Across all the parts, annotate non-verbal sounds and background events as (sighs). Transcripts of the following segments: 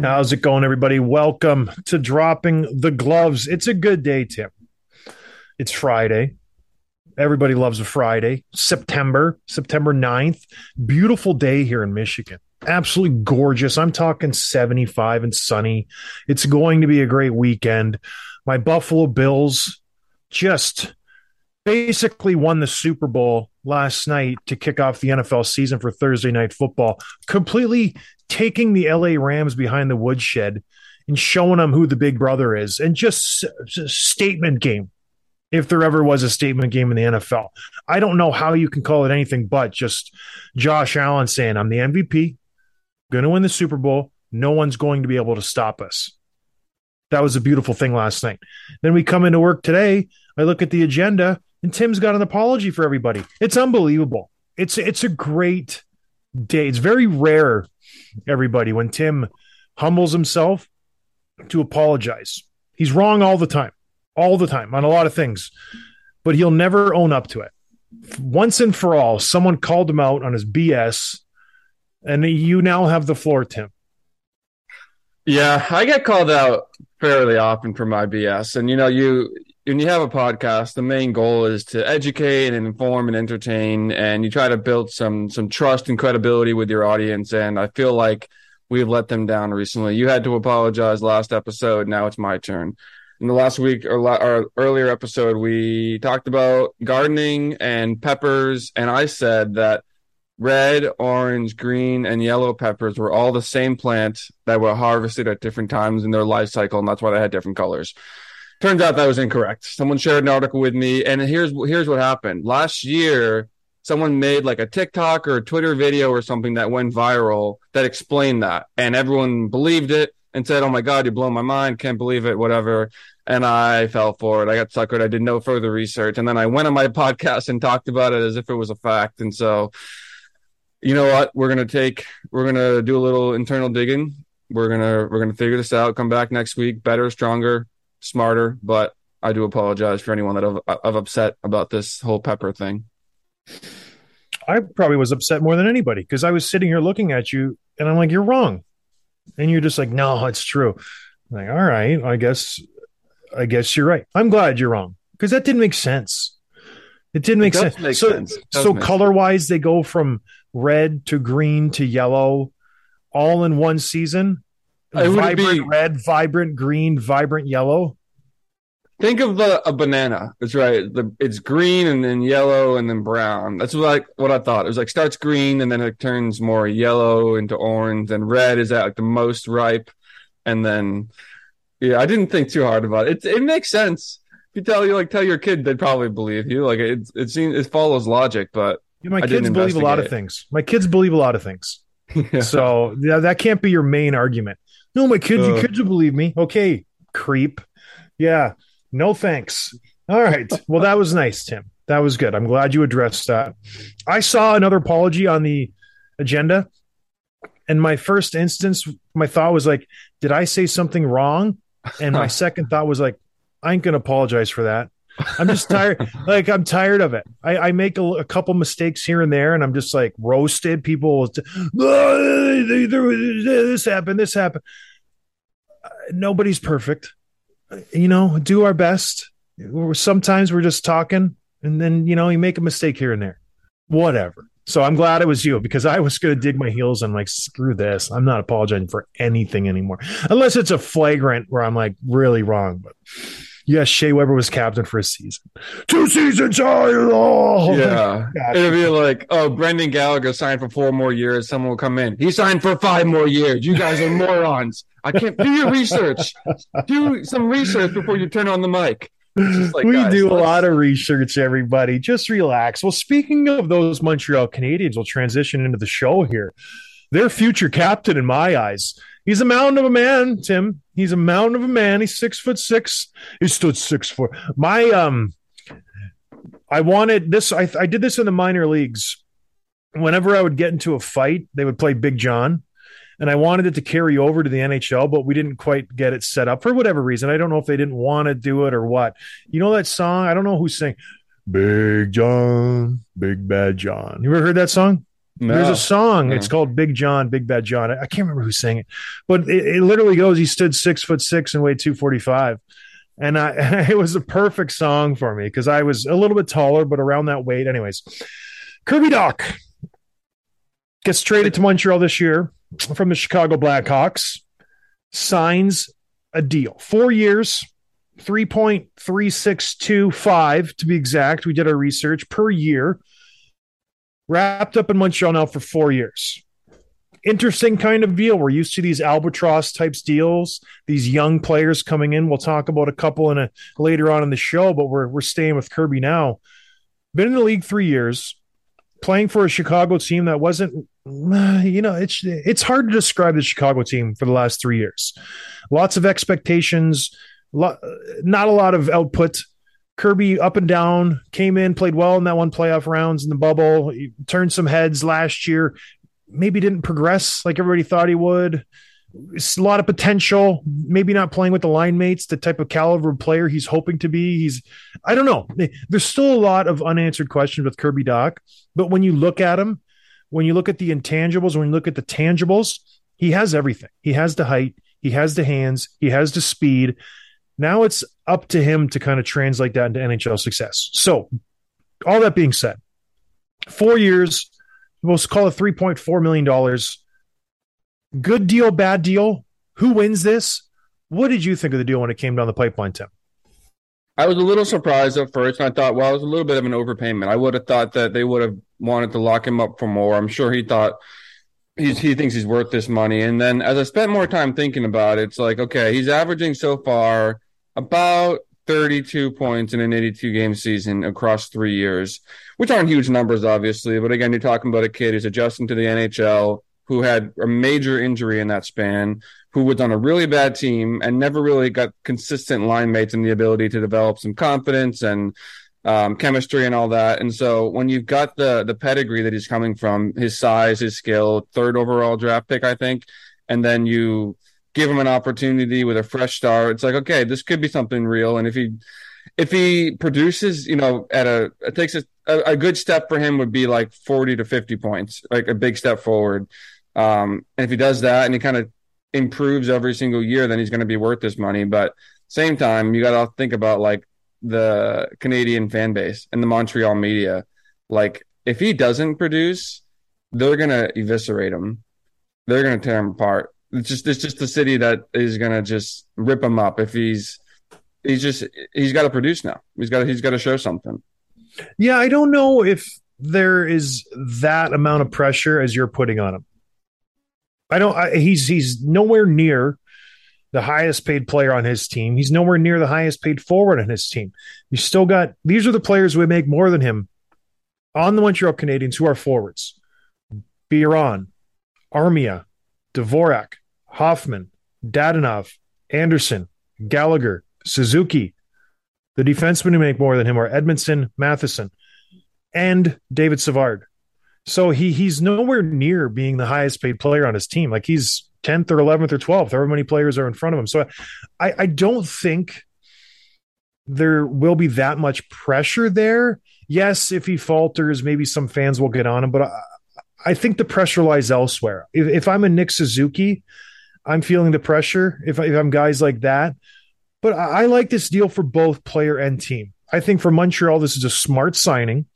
Mm-hmm. How's it going, everybody? Welcome to Dropping the Gloves. It's a good day, Tim. It's Friday. Everybody loves a Friday. September, September 9th. Beautiful day here in Michigan. Absolutely gorgeous. I'm talking 75 and sunny. It's going to be a great weekend. My Buffalo Bills just basically won the Super Bowl last night to kick off the NFL season for Thursday night football, completely taking the LA Rams behind the woodshed and showing them who the big brother is and just s- statement game if there ever was a statement game in the NFL. I don't know how you can call it anything but just Josh Allen saying, I'm the MVP, going to win the Super Bowl. No one's going to be able to stop us. That was a beautiful thing last night. Then we come into work today. I look at the agenda, and Tim's got an apology for everybody. It's unbelievable. It's it's a great day. It's very rare, everybody, when Tim humbles himself to apologize. He's wrong all the time, all the time on a lot of things, but he'll never own up to it. Once and for all, someone called him out on his BS, and you now have the floor, Tim. Yeah, I get called out fairly often for my BS. And you know, you when you have a podcast, the main goal is to educate and inform and entertain, and you try to build some some trust and credibility with your audience. And I feel like we've let them down recently. You had to apologize last episode. Now it's my turn. In the last week or, la- or earlier episode, we talked about gardening and peppers, and I said that red, orange, green, and yellow peppers were all the same plant that were harvested at different times in their life cycle, and that's why they had different colors. Turns out that was incorrect. Someone shared an article with me, and here's here's what happened. Last year, someone made like a TikTok or a Twitter video or something that went viral that explained that, and everyone believed it and said, "Oh my God, you blow my mind! Can't believe it!" Whatever. And I fell for it. I got suckered. I did no further research, and then I went on my (laughs) podcast and talked about it as if it was a fact. And so, you know what? We're gonna take. We're gonna do a little internal digging. We're gonna we're gonna figure this out. Come back next week, better, stronger, smarter. But I do apologize for anyone that I've, I've upset about this whole pepper thing. I probably was upset more than anybody because I was sitting here looking at you and I'm like, you're wrong. And you're just like, no, it's true. I'm like, all right, I guess, I guess you're right. I'm glad you're wrong because that didn't make sense. It didn't make It sense. make so, sense. So color wise, they go from red to green to yellow, all in one season. It would Vibrant be- red, vibrant green, vibrant yellow. Think of the, a banana. That's right. The, it's green and then yellow and then brown. That's like what I thought. It was like starts green and then it turns more yellow into orange. And red is at like the most ripe. And then, yeah, I didn't think too hard about it. It, it makes sense. If you tell you like tell your kid, they'd probably believe you. Like it, it seems it follows logic, but My I kids believe a lot of things. My kids believe a lot of things. (laughs) Yeah. So yeah, that can't be your main argument. No, my kids, your Uh. kids will believe me. Okay, creep. Yeah, no thanks. All right. Well, that was nice, Tim. That was good. I'm glad you addressed that. I saw another apology on the agenda, and my first instance, my thought was like, did I say something wrong? And my (laughs) second thought was like, I ain't gonna apologize for that. I'm just tired. like I'm tired of it. I, I make a, a couple mistakes here and there, and I'm just like roasted. People, will t- "Ah, they- they- this happened, this happened. Uh, Nobody's perfect. You know, do our best. Sometimes we're just talking, and then you know you make a mistake here and there. Whatever. So I'm glad it was you because I was going to dig my heels and like screw this. I'm not apologizing for anything anymore, unless it's a flagrant where I'm like really wrong. But yes, Shea Weber was captain for a season, two seasons. Oh, yeah. It'll be like, oh, Brendan Gallagher signed for four more years. Someone will come in. He signed for five more years. You guys are morons. I can't do your research. Do some research before you turn on the mic. Like, we guys, do a lot of research, everybody. Just relax. Well, speaking of those Montreal Canadiens, we'll transition into the show here. Their future captain, in my eyes, he's a mountain of a man, Tim. He's a mountain of a man. He's six foot six. He stood six foot. My um, I wanted this. I I did this in the minor leagues. Whenever I would get into a fight, they would play Big John and I wanted it to carry over to the NHL, but we didn't quite get it set up for whatever reason. I don't know if they didn't want to do it or what. You know that song? I don't know who's saying Big John, Big Bad John. You ever heard that song? No. There's a song. It's called Big John, Big Bad John. I, I can't remember who sang it, but it, it literally goes. He stood six foot six and weighed two forty five, and I (laughs) it was a perfect song for me because I was a little bit taller, but around that weight. Anyways, Kirby Dach gets traded to Montreal this year from the Chicago Blackhawks, signs a deal, four years. 3.3625 to be exact. We did our research per year wrapped up in Montreal now for four years. Interesting kind of deal. We're used to these albatross types deals, these young players coming in. We'll talk about a couple in a later on in the show, but we're we're staying with Kirby now. Been in the league three years, playing for a Chicago team that wasn't, (sighs) you know, it's it's hard to describe the Chicago team for the last three years. Lots of expectations, lo- not a lot of output. Kirby up and down, came in, played well in that one playoff rounds in the bubble, he turned some heads last year, maybe didn't progress like everybody thought he would. It's a lot of potential, maybe not playing with the line mates, the type of caliber player he's hoping to be. He's, I don't know. There's still a lot of unanswered questions with Kirby Dach, but when you look at him, when you look at the intangibles, when you look at the tangibles, he has everything. He has the height, he has the hands, he has the speed. Now it's up to him to kind of translate that into NHL success. So, all that being said, four years, we'll call it $3.4 million. Good deal, bad deal. Who wins this? What did you think of the deal when it came down the pipeline, Tim? I was a little surprised at first, and I thought, well, it was a little bit of an overpayment. I would have thought that they would have wanted to lock him up for more. I'm sure he thought he's he thinks he's worth this money. And then as I spent more time thinking about it, it's like, okay, he's averaging so far about 32 points in an 82 game season across three years, which aren't huge numbers, obviously. But again, you're talking about a kid who's adjusting to the NHL, who had a major injury in that span, who was on a really bad team and never really got consistent line mates and the ability to develop some confidence and um, chemistry and all that. And so when you've got the the pedigree that he's coming from, his size, his skill, third overall draft pick, I think, and then you give him an opportunity with a fresh start, it's like, okay, this could be something real. And if he if he produces, you know, at a it takes a, a good step for him would be like 40 to 50 points, like a big step forward. Um, and if he does that and he kind of improves every single year, then he's going to be worth this money. But same time, you got to think about like the Canadian fan base and the Montreal media. Like, if he doesn't produce, they're going to eviscerate him. They're going to tear him apart. It's just it's just the city that is going to just rip him up if he's he's just he's got to produce now. He's got he's got to show something. Yeah, I don't know if there is that amount of pressure as you're putting on him. I don't. I, he's he's nowhere near the highest paid player on his team. He's nowhere near the highest paid forward on his team. You still got these are the players who make more than him on the Montreal Canadiens who are forwards. Byron, Armia, Dvorak, Hoffman, Dadonov, Anderson, Gallagher, Suzuki. The defensemen who make more than him are Edmundson, Matheson, and David Savard. So he he's nowhere near being the highest paid player on his team. Like he's 10th or 11th or 12th, however many players are in front of him. So I, I don't think there will be that much pressure there. Yes, if he falters, maybe some fans will get on him, but I, I think the pressure lies elsewhere. If, if I'm a Nick Suzuki, I'm feeling the pressure. If, I, I'm guys like that, but I, I like this deal for both player and team. I think for Montreal, this is a smart signing.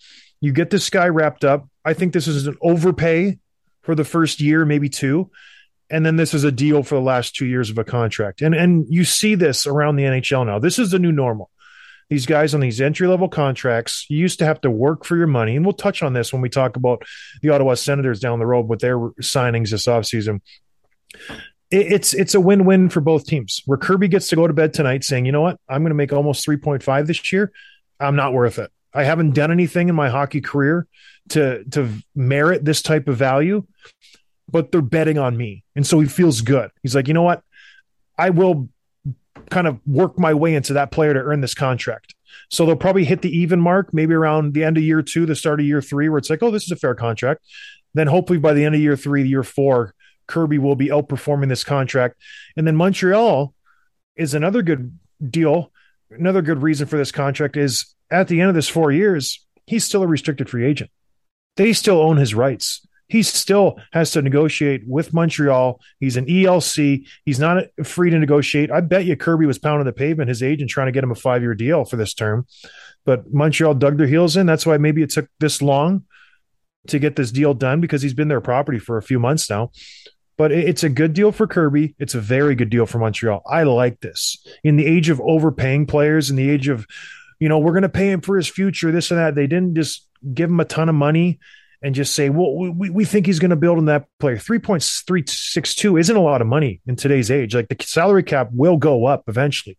You get this guy wrapped up. I think this is an overpay for the first year, maybe two. And then this is a deal for the last two years of a contract. And and you see this around the NHL now. This is the new normal. These guys on these entry level contracts, you used to have to work for your money. And we'll touch on this when we talk about the Ottawa Senators down the road with their signings this offseason. It, it's it's a win win for both teams. Where Kirby gets to go to bed tonight saying, you know what, I'm going to make almost 3.5 this year. I'm not worth it. I haven't done anything in my hockey career to to merit this type of value, but they're betting on me, and so he feels good. He's like, you know what, I will kind of work my way into that player to earn this contract. So they'll probably hit the even mark, maybe around the end of year two, the start of year three, where it's like, oh, this is a fair contract. Then hopefully by the end of year three, year four, Kirby will be outperforming this contract. And then Montreal is another good deal. Another good reason for this contract is at the end of this four years, he's still a restricted free agent. They still own his rights. He still has to negotiate with Montreal. He's an ELC. He's not free to negotiate. I bet you Kirby was pounding the pavement, his agent trying to get him a five year deal for this term. But Montreal dug their heels in. That's why maybe it took this long to get this deal done because he's been their property for a few months now. But it's a good deal for Kirby. It's a very good deal for Montreal. I like this. In the age of overpaying players, in the age of, you know, we're going to pay him for his future, this and that, they didn't just give him a ton of money and just say, well, we, we think he's going to build in that player. 3.362 isn't a lot of money in today's age. Like the salary cap will go up eventually,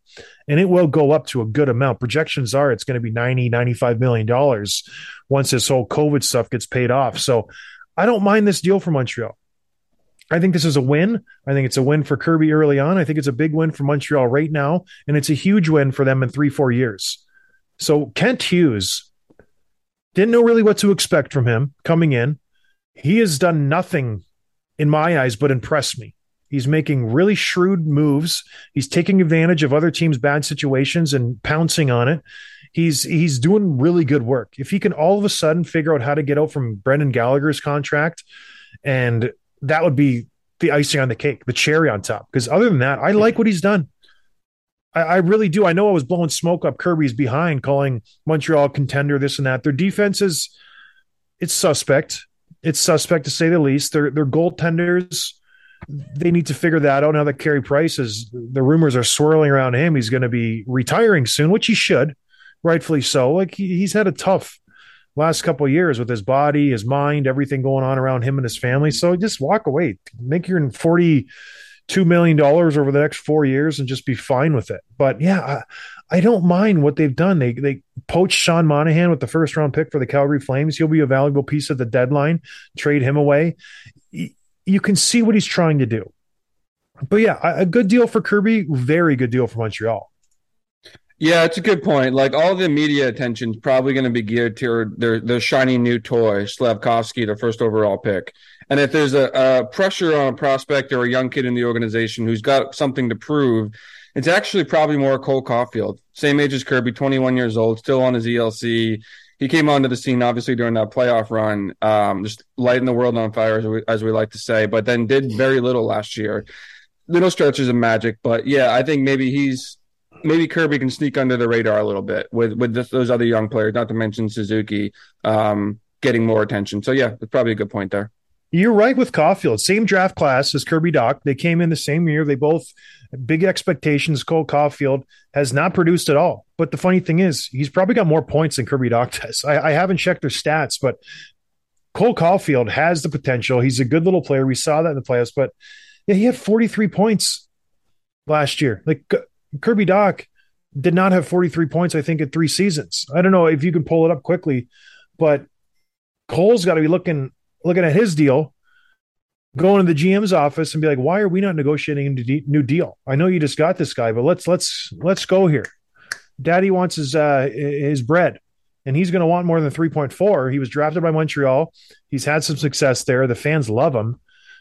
and it will go up to a good amount. Projections are it's going to be 90, 95 million dollars once this whole COVID stuff gets paid off. So I don't mind this deal for Montreal. I think this is a win. I think it's a win for Kirby early on. I think it's a big win for Montreal right now, and it's a huge win for them in three, four years. So Kent Hughes didn't know really what to expect from him coming in. He has done nothing in my eyes but impress me. He's making really shrewd moves. He's taking advantage of other teams' bad situations and pouncing on it. He's he's doing really good work. If he can all of a sudden figure out how to get out from Brendan Gallagher's contract, and that would be the icing on the cake, the cherry on top. Because other than that, I like what he's done. I, I really do. I know I was blowing smoke up Kirby's behind, calling Montreal contender, this and that. Their defense is it's suspect. It's suspect to say the least. Their their goaltenders, they need to figure that out. Now that Carey Price is the rumors are swirling around him, he's going to be retiring soon, which he should, rightfully so. Like he, he's had a tough last couple years with his body, his mind, everything going on around him and his family. So just walk away. Make your forty two million dollars over the next four years and just be fine with it. But yeah, I, I, don't mind what they've done. They they poached Sean Monahan with the first round pick for the Calgary Flames. He'll be a valuable piece of the deadline. Trade him away. You can see what he's trying to do. But yeah, a good deal for Kirby. Very good deal for Montreal. Yeah, it's a good point. Like all the media attention is probably going to be geared to their their shiny new toy, Slafkovsky, the first overall pick. And if there's a, a, pressure on a prospect or a young kid in the organization who's got something to prove, it's actually probably more Cole Caufield, same age as Kirby, 21 years old, still on his ELC. He came onto the scene obviously during that playoff run, um, just lighting the world on fire, as we, as we like to say, but then did very little last year. Little stretches of magic, but yeah, I think maybe he's maybe Kirby can sneak under the radar a little bit with with this, those other young players, not to mention Suzuki um, getting more attention. So yeah, it's probably a good point there. You're right with Caufield. Same draft class as Kirby Dach. They came in the same year. They both big expectations. Cole Caufield has not produced at all. But the funny thing is, he's probably got more points than Kirby Dach (laughs) does. I, I haven't checked their stats, but Cole Caufield has the potential. He's a good little player. We saw that in the playoffs, but yeah, he had 43 points last year. Like Kirby Dach did not have 43 points, I think, in three seasons. I don't know if you can pull it up quickly, but Cole's got to be looking looking at his deal, going to the GM's office and be like, "Why are we not negotiating a new deal? I know you just got this guy, but let's let's let's go here. Daddy wants his uh, his bread, and he's going to want more than three point four. He was drafted by Montreal. He's had some success there. The fans love him,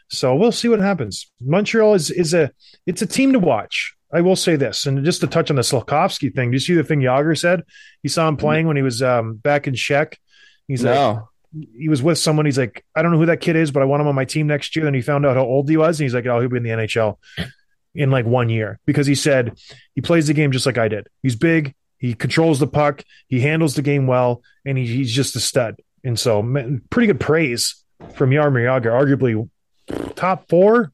so we'll see what happens. Montreal is is a it's a team to watch. I will say this, and just to touch on the Slafkovsky thing. Do you see the thing Jagr said? He saw him playing when he was um, back in Czech. He's like, no. He was with someone. He's like, I don't know who that kid is, but I want him on my team next year. Then he found out how old he was, and he's like, oh, he'll be in the NHL in like one year because he said he plays the game just like I did. He's big, he controls the puck, he handles the game well, and he, he's just a stud. And so, man, pretty good praise from Jaromir Jagr, arguably top four.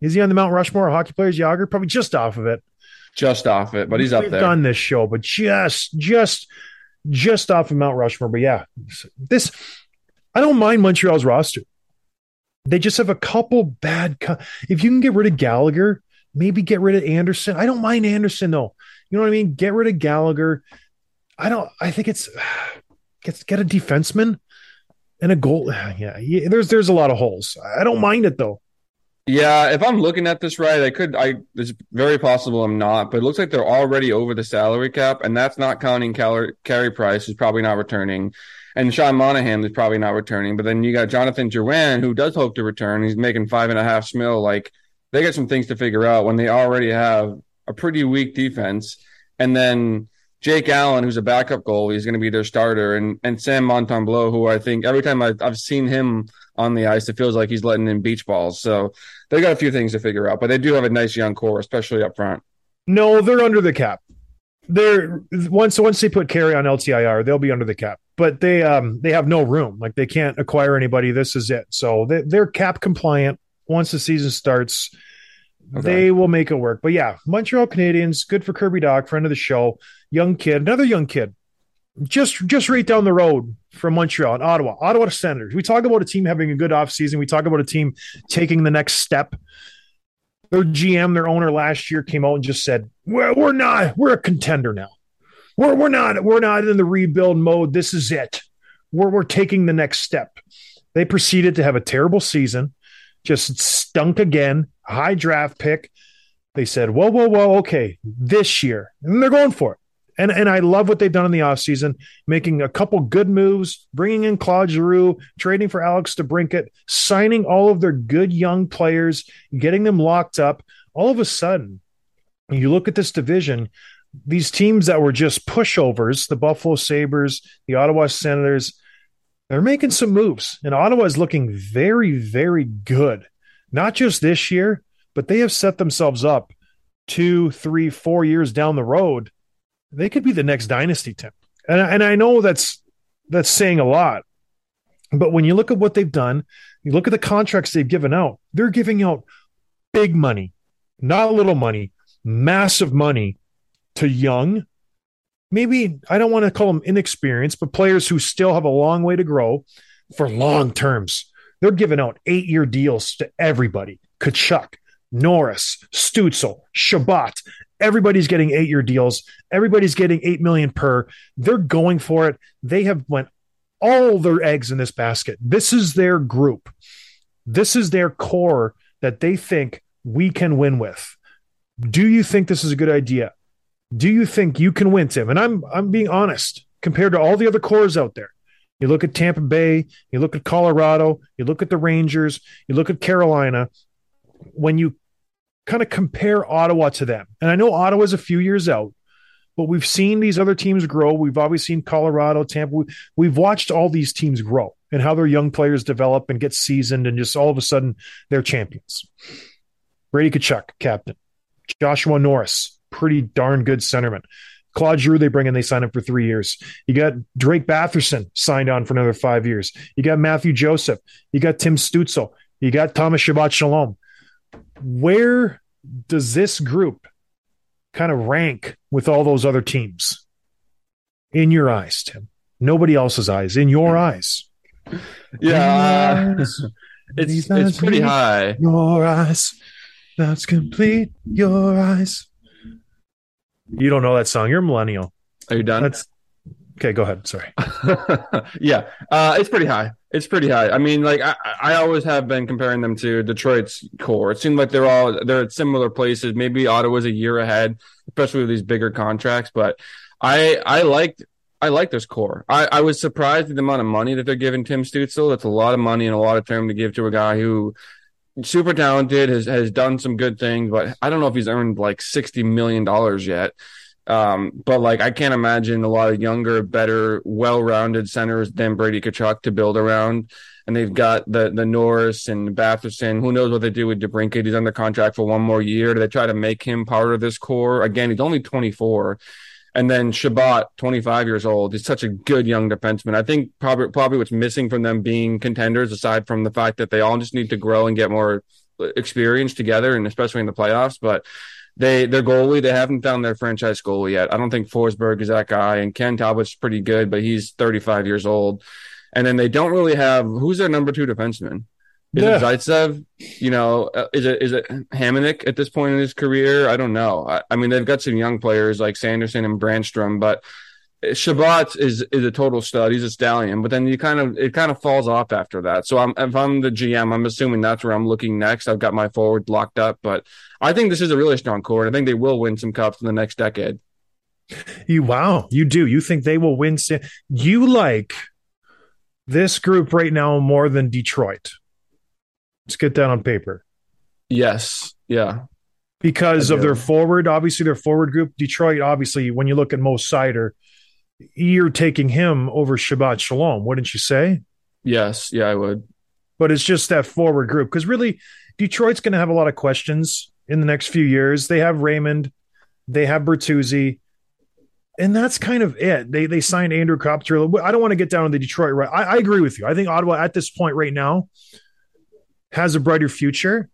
Is he on the Mount Rushmore of hockey players? Jagr probably just off of it. Just off it, but he's up We've there. done this show, but just, just, just off of Mount Rushmore. But yeah, this I don't mind Montreal's roster. They just have a couple bad. Co- if you can get rid of Gallagher, maybe get rid of Anderson. I don't mind Anderson though. You know what I mean? Get rid of Gallagher. I don't. I think it's (sighs) get get a defenseman and a goal. (sighs) Yeah, yeah, there's there's a lot of holes. I don't mind it though. Yeah, if I'm looking at this right, I could. I it's very possible I'm not, but it looks like they're already over the salary cap, and that's not counting Cal- Carey Price, who's probably not returning, and Sean Monahan, is probably not returning. But then you got Jonathan Drouin, who does hope to return. He's making five and a half smil. Like they got some things to figure out when they already have a pretty weak defense, and then Jake Allen, who's a backup goalie, is going to be their starter, and and Sam Montembeault, who I think every time I've, I've seen him on the ice, it feels like he's letting in beach balls. So they got a few things to figure out, but they do have a nice young core, especially up front. No, they're under the cap. They're once once they put Carey on LTIR, they'll be under the cap. But they um they have no room. Like they can't acquire anybody. This is it. So they, they're cap compliant. Once the season starts, Okay. they will make it work. But yeah, Montreal Canadiens, good for Kirby Dach, friend of the show, young kid, another young kid, just just right down the road from Montreal and Ottawa, Ottawa Senators. We talk about a team having a good offseason. We talk about a team taking the next step. Their GM, their owner last year came out and just said, "We're, we're not. We're a contender now. We're we're not. We're not in the rebuild mode. This is it. We're we're taking the next step." They proceeded to have a terrible season, just stunk again. High draft pick. They said, "Whoa, whoa, whoa. Okay, this year," and they're going for it. And and I love what they've done in the offseason, making a couple good moves, bringing in Claude Giroux, trading for Alex DeBrincat, signing all of their good young players, getting them locked up. All of a sudden, you look at this division, these teams that were just pushovers, the Buffalo Sabres, the Ottawa Senators, they're making some moves. And Ottawa is looking very, very good. Not just this year, but they have set themselves up two, three, four years down the road they could be the next dynasty team. And, and I know that's that's saying a lot, but when you look at what they've done, you look at the contracts they've given out. They're giving out big money, not a little money, massive money to young. Maybe I don't want to call them inexperienced, but players who still have a long way to grow for long terms. They're giving out eight year deals to everybody. Tkachuk, Norris, Stützle, Chabot, everybody's getting eight year deals. Everybody's getting 8 million per. They're going for it. They have went all their eggs in this basket. This is their group. This is their core that they think we can win with. Do you think this is a good idea do you think you can win tim and i'm i'm being honest compared to all the other cores out there you look at tampa bay you look at colorado you look at the rangers you look at carolina when you kind of compare Ottawa to them. And I know Ottawa's a few years out, but we've seen these other teams grow. We've always seen Colorado, Tampa. We- We've watched all these teams grow and how their young players develop and get seasoned, and just all of a sudden they're champions. Brady Tkachuk, captain. Joshua Norris, pretty darn good centerman. Claude Giroux, they bring in, they sign him for three years. You got Drake Batherson signed on for another five years. You got Matthew Joseph. You got Tim Stützle. You got Thomas Shabbat Shalom where does this group kind of rank with all those other teams in your eyes, Tim? Nobody else's eyes, in your eyes. Yeah, uh, Yes. it's These it's eyes pretty high. Your eyes, that's complete. Your eyes. You don't know that song. You're a millennial. Are you done? That's okay. Go ahead. Sorry. (laughs) yeah, uh, it's pretty high. It's pretty high. I mean, like I, I always have been comparing them to Detroit's core. It seemed like they're all they're at similar places. Maybe Ottawa's a year ahead, especially with these bigger contracts. But I I liked I like this core. I, I was surprised at the amount of money that they're giving Tim Stützle. That's a lot of money and a lot of term to give to a guy who super talented, has has done some good things, but I don't know if he's earned like sixty million dollars yet. Um, but like I can't imagine a lot of younger, better, well-rounded centers than Brady Tkachuk to build around. And they've got the the Norris and Batherson. Who knows what they do with DeBrincat? He's under contract for one more year. Do they try to make him part of this core? Again, he's only 24. And then Chabot, 25 years old, is such a good young defenseman. I think probably probably what's missing from them being contenders, aside from the fact that they all just need to grow and get more uh, experience together, and especially in the playoffs. But they their goalie, they haven't found their franchise goalie yet. I don't think Forsberg is that guy, and Cam Talbot's pretty good, but he's 35 years old. And then they don't really have who's their number two defenseman. Is Yeah. it Zaitsev? You know, uh, is it is it Hamonic at this point in his career? I don't know. I, I mean, they've got some young players like Sanderson and Brannstrom, but Chabot is is a total stud. He's a stallion, but then you kind of it kind of falls off after that. So I'm if I'm the GM, I'm assuming that's where I'm looking next. I've got my forward locked up, but I think this is a really strong core. and I think they will win some cups in the next decade. You wow, you do. You think they will win? You like this group right now more than Detroit. Let's get that on paper Yes, yeah, because of their forward. Obviously, their forward group. Detroit, obviously, when you look at Mo Seider, you're taking him over Shabbat Shalom, wouldn't you say? yes, yeah, I would. But it's just that forward group because really, Detroit's going to have a lot of questions in the next few years. They have Raymond, they have Bertuzzi, and that's kind of it. They they signed Andrew Copter. I don't want to get down on the Detroit. Right, I, I agree with you. I think Ottawa at this point right now has a brighter future,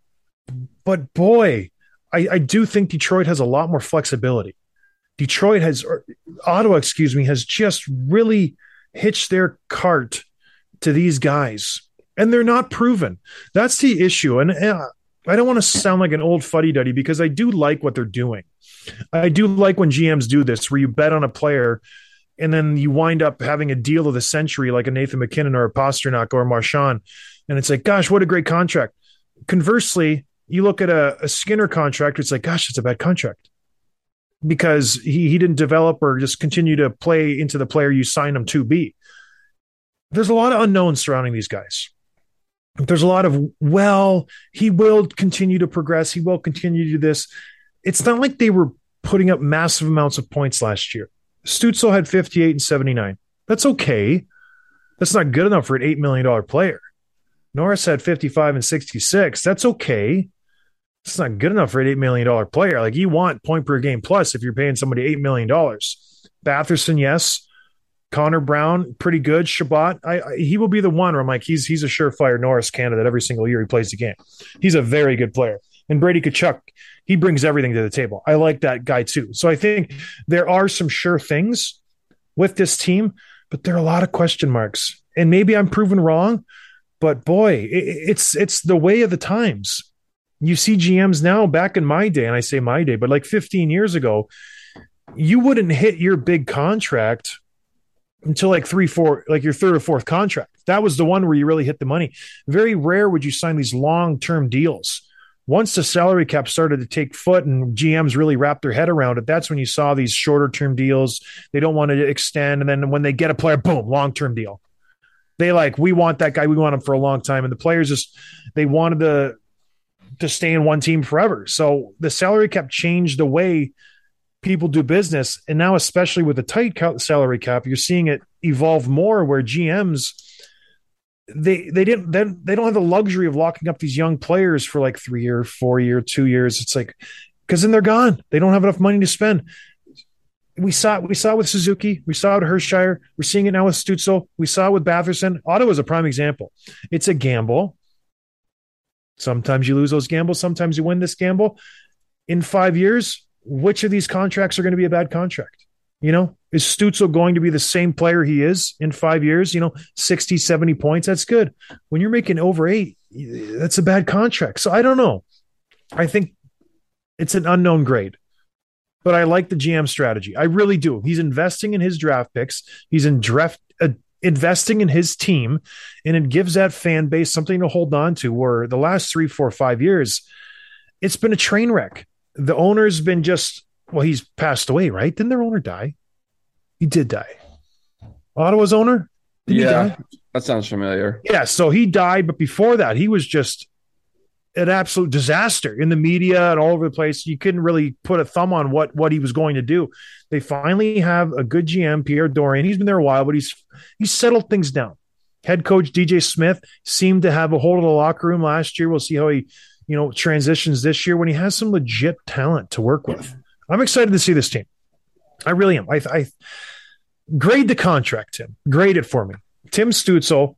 but boy, I, I do think Detroit has a lot more flexibility. Detroit has or Ottawa, excuse me, has just really hitched their cart to these guys, and they're not proven. That's the issue, and. I don't want to sound like an old fuddy duddy because I do like what they're doing. I do like when GMs do this, where you bet on a player and then you wind up having a deal of the century, like a Nathan MacKinnon or a Pastrnak or a Marchand. And it's like, gosh, what a great contract. Conversely, you look at a, a Skinner contract, it's like, gosh, it's a bad contract. Because he, he didn't develop or just continue to play into the player you signed him to be. There's a lot of unknowns surrounding these guys. There's a lot of well he will continue to progress. He will continue to do this. It's not like they were putting up massive amounts of points last year. Stützle had 58 and 79 that's okay. That's not good enough for an $8 million player norris had 55 and 66 that's okay it's not good enough for an $8 million player like you want point per game plus if you're paying somebody $8 million batherson yes Connor Brown, pretty good. Chabot, I, I, he will be the one where I'm like, he's he's a surefire Norris candidate every single year he plays the game. He's a very good player. And Brady Tkachuk, he brings everything to the table. I like that guy too. So I think there are some sure things with this team, but there are a lot of question marks. And maybe I'm proven wrong, but boy, it, it's it's the way of the times. You see GMs now back in my day, and I say my day, but like 15 years ago, you wouldn't hit your big contract until like three, four, like your third or fourth contract. That was the one where you really hit the money. Very rare would you sign these long term deals. Once the salary cap started to take foot and GMs really wrapped their head around it, that's when you saw these shorter term deals. They don't want to extend. And then when they get a player, boom, long term deal. They like, we want that guy. We want him for a long time. And the players just, they wanted to, to stay in one team forever. So the salary cap changed the way people do business and now especially with the tight salary cap you're seeing it evolve more where gms they they didn't then they don't have the luxury of locking up these young players for like three year four year two years it's like because then they're gone they don't have enough money to spend we saw we saw it with Suzuki, we saw it with Hischier, we're seeing it now with Stützle, we saw it with Batherson. Ottawa is a prime example. It's a gamble. Sometimes you lose those gambles, sometimes you win this gamble. In five years, which of these contracts are going to be a bad contract? You know, is Stützle going to be the same player he is in five years? You know, 60, 70 points. That's good. When you're making over eight, that's a bad contract. So I don't know. I think it's an unknown grade, but I like the GM strategy. I really do. He's investing in his draft picks, he's in draft. Uh, investing in his team and it gives that fan base something to hold on to where the last three four five years it's been a train wreck the owner's been just well, he's passed away, right? Didn't their owner die? He did die. Ottawa's owner? Did yeah, that sounds familiar. Yeah, so he died, but before that, he was just an absolute disaster in the media and all over the place. You couldn't really put a thumb on what what he was going to do. They finally have a good GM, Pierre Dorion. He's been there a while, but he's he's settled things down. Head coach DJ Smith seemed to have a hold of the locker room last year. We'll see how he, you know, transitions this year when he has some legit talent to work with. I'm excited to see this team. I really am. I, I grade the contract, Tim. Grade it for me. Tim Stützle,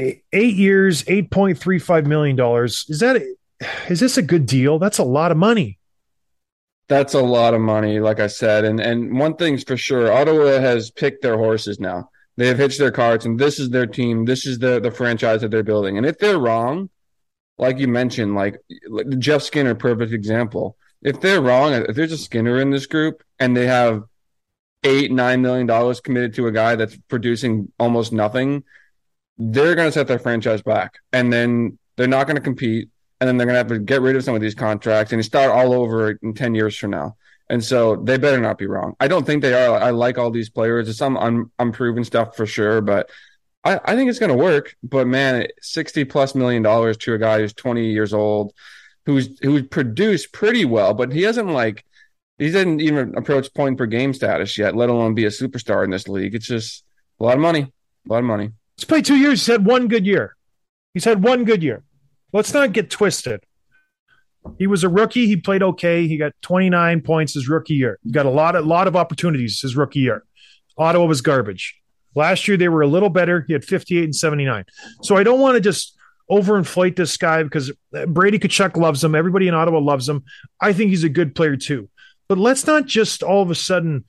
eight years, eight point three five million dollars. Is that is this a good deal? That's a lot of money. That's a lot of money, like I said. And and one thing's for sure, Ottawa has picked their horses now. They have hitched their carts, and this is their team. This is the the franchise that they're building. And if they're wrong, like you mentioned, like, like Jeff Skinner, perfect example. If they're wrong, if there's a Skinner in this group and they have eight, nine million dollars committed to a guy that's producing almost nothing, they're going to set their franchise back, and then they're not going to compete, and then they're going to have to get rid of some of these contracts and start all over in ten years from now. And so they better not be wrong. I don't think they are. I like all these players. There's some un- unproven stuff for sure, but I, I think it's going to work. But man, sixty plus million dollars to a guy who's 20 years old, who's who's produced pretty well, but he hasn't like he didn't even approach point per game status yet, let alone be a superstar in this league. It's just a lot of money, a lot of money. He's played two years. He's had one good year. He's had one good year. Let's not get twisted. He was a rookie. He played okay. He got 29 points his rookie year. He got a lot of lot of opportunities his rookie year. Ottawa was garbage. Last year they were a little better. He had 58 and 79. So I don't want to just overinflate this guy because Brady Tkachuk loves him. Everybody in Ottawa loves him. I think he's a good player too. But let's not just all of a sudden,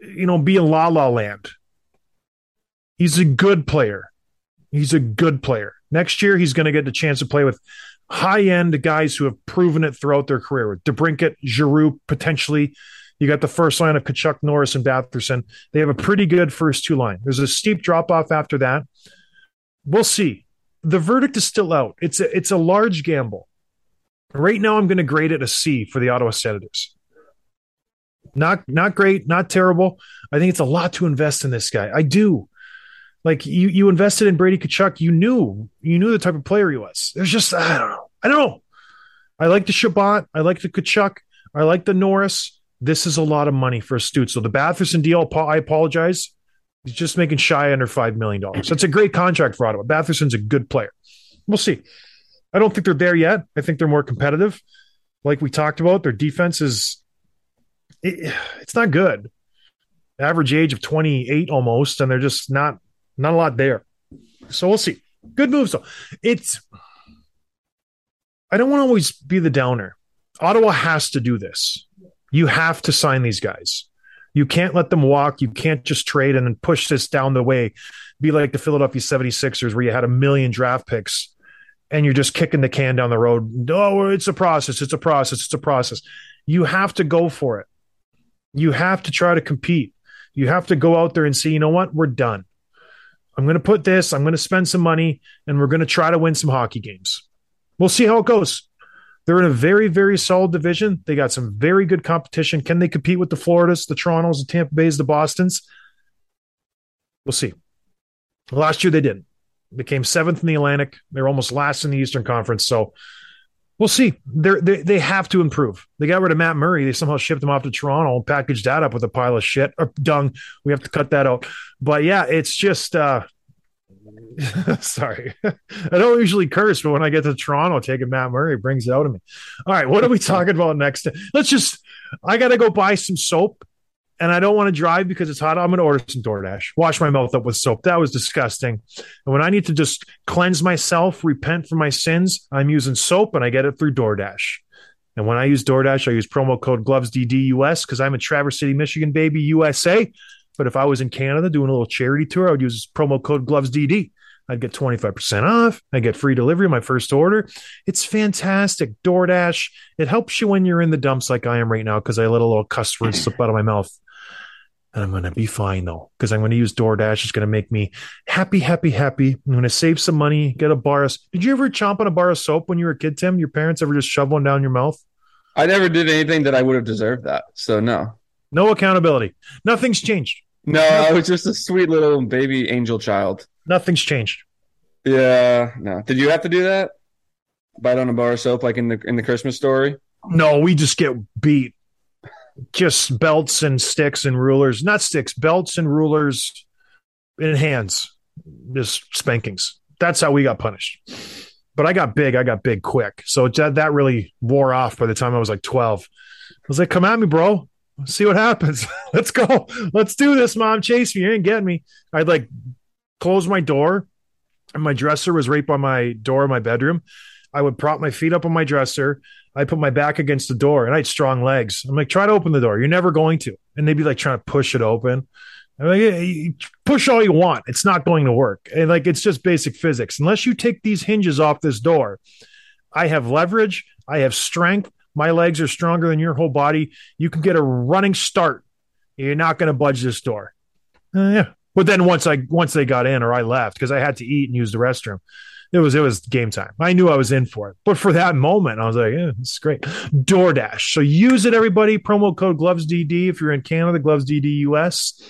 you know, be in la la land. He's a good player. He's a good player. Next year, he's going to get the chance to play with high end guys who have proven it throughout their career. With DeBrincat, Giroux, potentially. You got the first line of Tkachuk, Norris, and Batherson. They have a pretty good first two line. There's a steep drop off after that. We'll see. The verdict is still out. It's a it's a large gamble. Right now, I'm going to grade it a C for the Ottawa Senators. Not not great, not terrible. I think it's a lot to invest in this guy. I do. Like you you invested in Brady Tkachuk, you knew you knew the type of player he was. There's just I don't know. I don't know. I like the Chabot. I like the Tkachuk. I like the Norris. This is a lot of money for a Stute. So the Batherson deal, I apologize. He's just making shy under $5 million. That's a great contract for Ottawa. Batherson's a good player. We'll see. I don't think they're there yet. I think they're more competitive. Like we talked about, their defense is it, it's not good. Average age of 28 almost, and they're just not not a lot there. So we'll see. Good moves though. It's I don't want to always be the downer. Ottawa has to do this. You have to sign these guys. You can't let them walk. You can't just trade and then push this down the way. Be like the Philadelphia 76ers where you had a million draft picks and you're just kicking the can down the road. No, oh, it's a process. It's a process. It's a process. You have to go for it. You have to try to compete. You have to go out there and say, you know what? We're done. I'm going to put this, I'm going to spend some money, and we're going to try to win some hockey games. We'll see how it goes. They're in a very, very solid division. They got some very good competition. Can they compete with the Floridas, the Torontos, the Tampa Bays, the Bostons? We'll see. Last year they didn't. They came seventh in the Atlantic. They're almost last in the Eastern Conference. So we'll see. They're, they they have to improve. They got rid of Matt Murray. They somehow shipped him off to Toronto and packaged that up with a pile of shit or dung. We have to cut that out. But yeah, it's just uh (laughs) sorry. (laughs) I don't usually curse, but when I get to Toronto taking Matt Murray, brings it out of me. All right, what are we talking about next? Let's just I gotta go buy some soap and I don't want to drive because it's hot, I'm going to order some DoorDash. Wash my mouth up with soap. That was disgusting. And when I need to just cleanse myself, repent for my sins, I'm using soap and I get it through DoorDash. And when I use DoorDash, I use promo code GlovesDDUS because I'm in Traverse City, Michigan, baby, USA. But if I was in Canada doing a little charity tour, I would use promo code GlovesDD. I'd get 25% off. I get free delivery on my first order. It's fantastic. DoorDash, it helps you when you're in the dumps like I am right now because I let a little cuss word slip out of my mouth and I'm going to be fine though, because I'm going to use DoorDash. It's going to make me happy, happy, happy. I'm going to save some money, get a bar of. Did you ever chomp on a bar of soap when you were a kid, Tim? Your parents ever just shove one down your mouth? I never did anything that I would have deserved that. So no, no accountability. Nothing's changed. No, I was just a sweet little baby angel child. Nothing's changed. Yeah, no. Did you have to do that? bite on a bar of soap like in the in the Christmas story? No, we just get beat. Just belts and sticks and rulers, not sticks, belts and rulers in hands, just spankings. That's how we got punished. But I got big. I got big quick. So that, that really wore off by the time I was like 12. I was like, come at me, bro. See what happens. (laughs) Let's go. Let's do this, mom. Chase me. You ain't getting me. I'd like close my door, and my dresser was right by my door in my bedroom. I would prop my feet up on my dresser. I put my back against the door, and I had strong legs. I'm like, try to open the door. You're never going to. And they'd be like trying to push it open. I'm like, "Yeah, you push all you want. It's not going to work. And like, it's just basic physics. Unless you take these hinges off this door, I have leverage. I have strength. My legs are stronger than your whole body. You can get a running start. You're not going to budge this door. Uh, yeah. But then once I once they got in or I left because I had to eat and use the restroom, it was it was game time. I knew I was in for it. But for that moment, I was like, yeah, is great. DoorDash. So use it, everybody. Promo code Gloves DD if you're in Canada, Gloves DD US.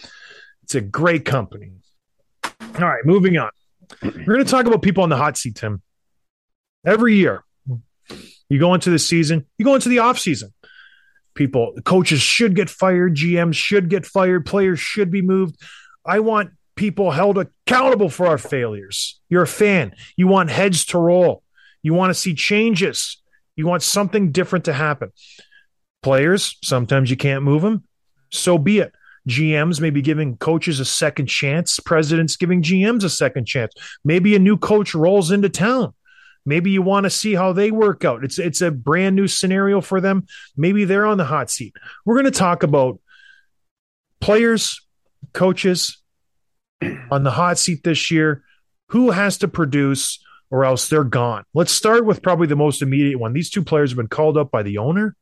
It's a great company. All right, moving on. We're going to talk about people on the hot seat, Tim. Every year, you go into the season, you go into the off season. People, coaches should get fired, GMs should get fired, players should be moved. I want people held accountable for our failures. You're a fan. You want heads to roll. You want to see changes. You want something different to happen. Players, sometimes you can't move them. So be it. GMs maybe giving coaches a second chance, presidents giving GMs a second chance. Maybe a new coach rolls into town. Maybe you want to see how they work out. It's it's a brand new scenario for them. Maybe they're on the hot seat. We're going to talk about players, coaches (clears throat) on the hot seat this year. Who has to produce or else they're gone? Let's start with probably the most immediate one. These two players have been called up by the owner.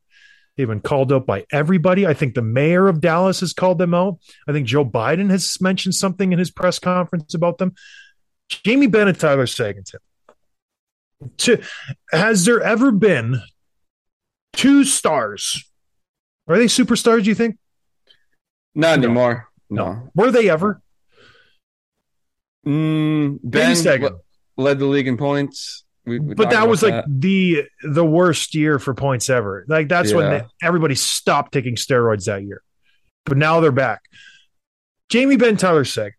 They've been called up by everybody. I think the mayor of Dallas has called them out. I think Joe Biden has mentioned something in his press conference about them. Jamie Benn and Tyler Seguin. To, has there ever been two stars? Are they superstars, do you think? Not No. anymore. No. Were they ever? Mm, Benn led the league in points. We, we but that was like the the worst year for points ever. Like that's when they- everybody stopped taking steroids that year. But now they're back. Jamie Benn Tyler Seg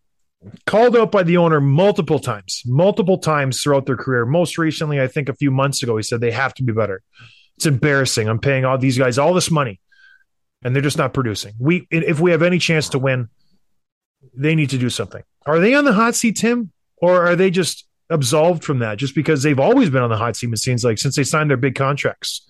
called out by the owner multiple times, multiple times throughout their career. Most recently, I think a few months ago, he said they have to be better. It's embarrassing. I'm paying all these guys all this money, and they're just not producing. We if we have any chance to win, they need to do something. Are they on the hot seat, Tim, or are they just absolved from that just because they've always been on the hot seat? It seems like since they signed their big contracts.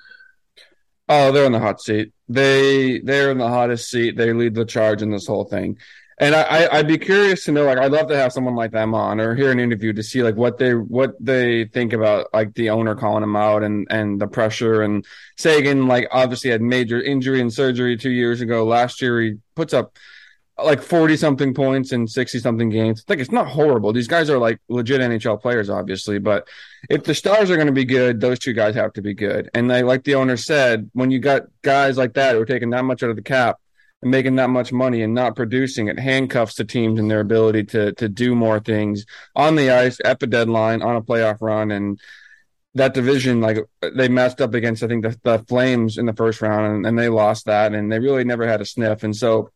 Oh, they're in the hot seat. They they're in the hottest seat. They lead the charge in this whole thing. And I, I I'd be curious to know, like, I'd love to have someone like them on or hear an interview to see like what they what they think about like the owner calling them out and and the pressure and Seguin like obviously had major injury and surgery two years ago. Last year he puts up like forty something points and sixty something games. Like it's not horrible. These guys are like legit NHL players, obviously, but if the stars are going to be good, those two guys have to be good. And they, like the owner said, when you got guys like that who are taking that much out of the cap and making that much money and not producing, it handcuffs the teams and their ability to to do more things on the ice at the deadline on a playoff run and. That division, like they messed up against, I think the, the Flames in the first round, and, and they lost that, and they really never had a sniff. And so,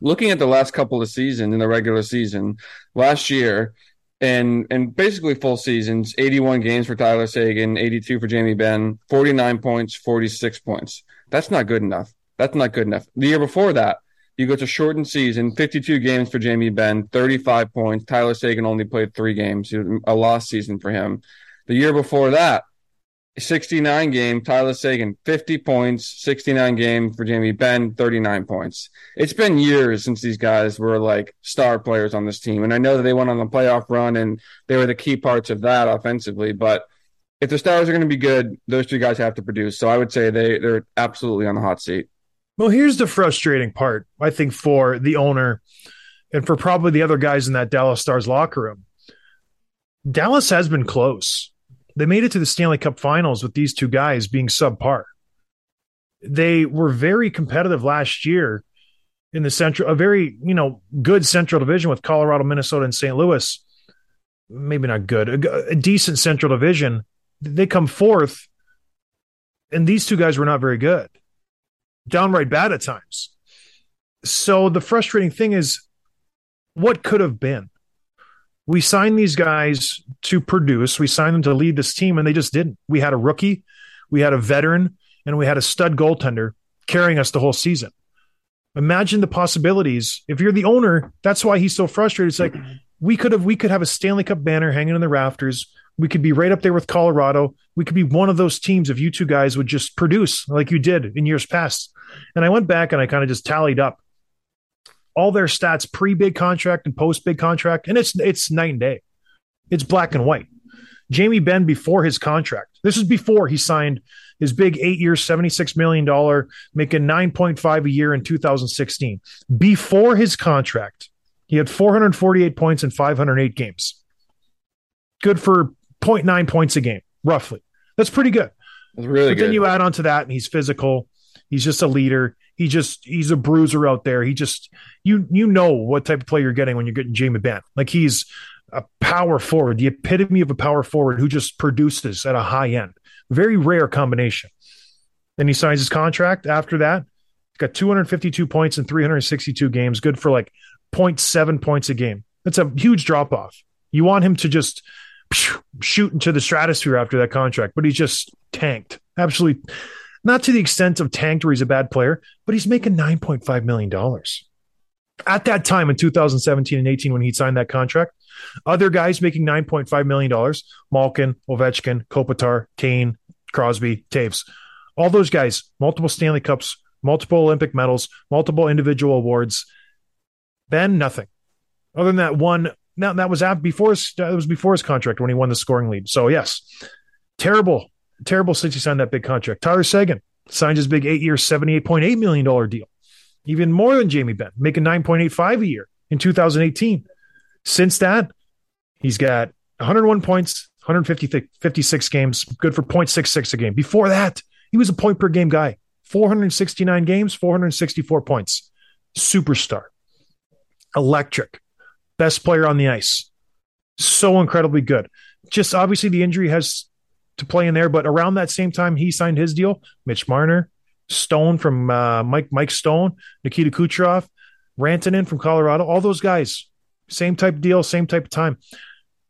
looking at the last couple of seasons in the regular season, last year, and and basically full seasons 81 games for Tyler Seguin 82 for Jamie Benn 49 points 46 points. That's not good enough. That's not good enough. The year before that you go to shortened season 52 games for Jamie Benn 35 points. Tyler Seguin only played 3 games. A lost season for him. The year before that 69 game Tyler Seguin 50 points 69 game for Jamie Benn, 39 points it's been years since these guys were like star players on this team. And I know that they went on the playoff run and they were the key parts of that offensively. But if the stars are going to be good, those two guys have to produce. So I would say they, they're absolutely on the hot seat. Well, here's the frustrating part, I think, for the owner and for probably the other guys in that Dallas Stars locker room. Dallas has been close. They made it to the Stanley Cup finals with these two guys being subpar. They were very competitive last year in the central, a very, you know, good central division with Colorado, Minnesota, and St. Louis. Maybe not good, a, a decent central division. they come fourth, and these two guys were not very good, downright bad at times. So the frustrating thing is, what could have been? We signed these guys to produce. We signed them to lead this team, and they just didn't. We had a rookie, we had a veteran, and we had a stud goaltender carrying us the whole season. Imagine the possibilities. If you're the owner, that's why he's so frustrated. It's like we could have we could have a Stanley Cup banner hanging in the rafters. We could be right up there with Colorado. We could be one of those teams if you two guys would just produce like you did in years past. And I went back and I kind of just tallied up all their stats pre big contract and post big contract, and it's it's night and day. It's black and white. Jamie Benn before his contract. This is before he signed his big eight year, $76 million, making 9.5 a year in 2016. Before his contract, he had 448 points in 508 games. Good for 0.9 points a game, roughly. That's pretty good. It's really but good. then you add on to that, and he's physical. He's just a leader. He just he's a bruiser out there. He just you you know what type of player you're getting when you're getting Jamie Benn. Like he's a power forward, the epitome of a power forward who just produces at a high end. Very rare combination. Then he signs his contract. After that, he's got 252 points in 362 games, good for like 0.7 points a game. That's a huge drop off. You want him to just shoot into the stratosphere after that contract, but he's just tanked. Absolutely not to the extent of tanked where he's a bad player, but he's making $9.5 million. At that time in 2017 and 18, when he signed that contract, other guys making $9.5 million Malkin, Ovechkin, Kopitar, Kane, Crosby, Toews. All those guys, multiple Stanley Cups, multiple Olympic medals, multiple individual awards. Benn, nothing. Other than that one, now that was before his that was before his contract when he won the scoring lead. So yes, terrible, terrible since he signed that big contract. Tyler Seguin signed his big eight-year, seventy-eight point eight million dollar deal, even more than Jamie Benn, making nine point eight five a year in 2018. Since that, he's got 101 points, 156 games, good for 0.66 a game. Before that, he was a point per game guy. 469 games, 464 points. Superstar. Electric. Best player on the ice. So incredibly good. Just obviously the injury has to play in there, but around that same time he signed his deal, Mitch Marner, Stone from uh, Mike Mike Stone, Nikita Kucherov, Rantanen from Colorado, all those guys, same type of deal, same type of time.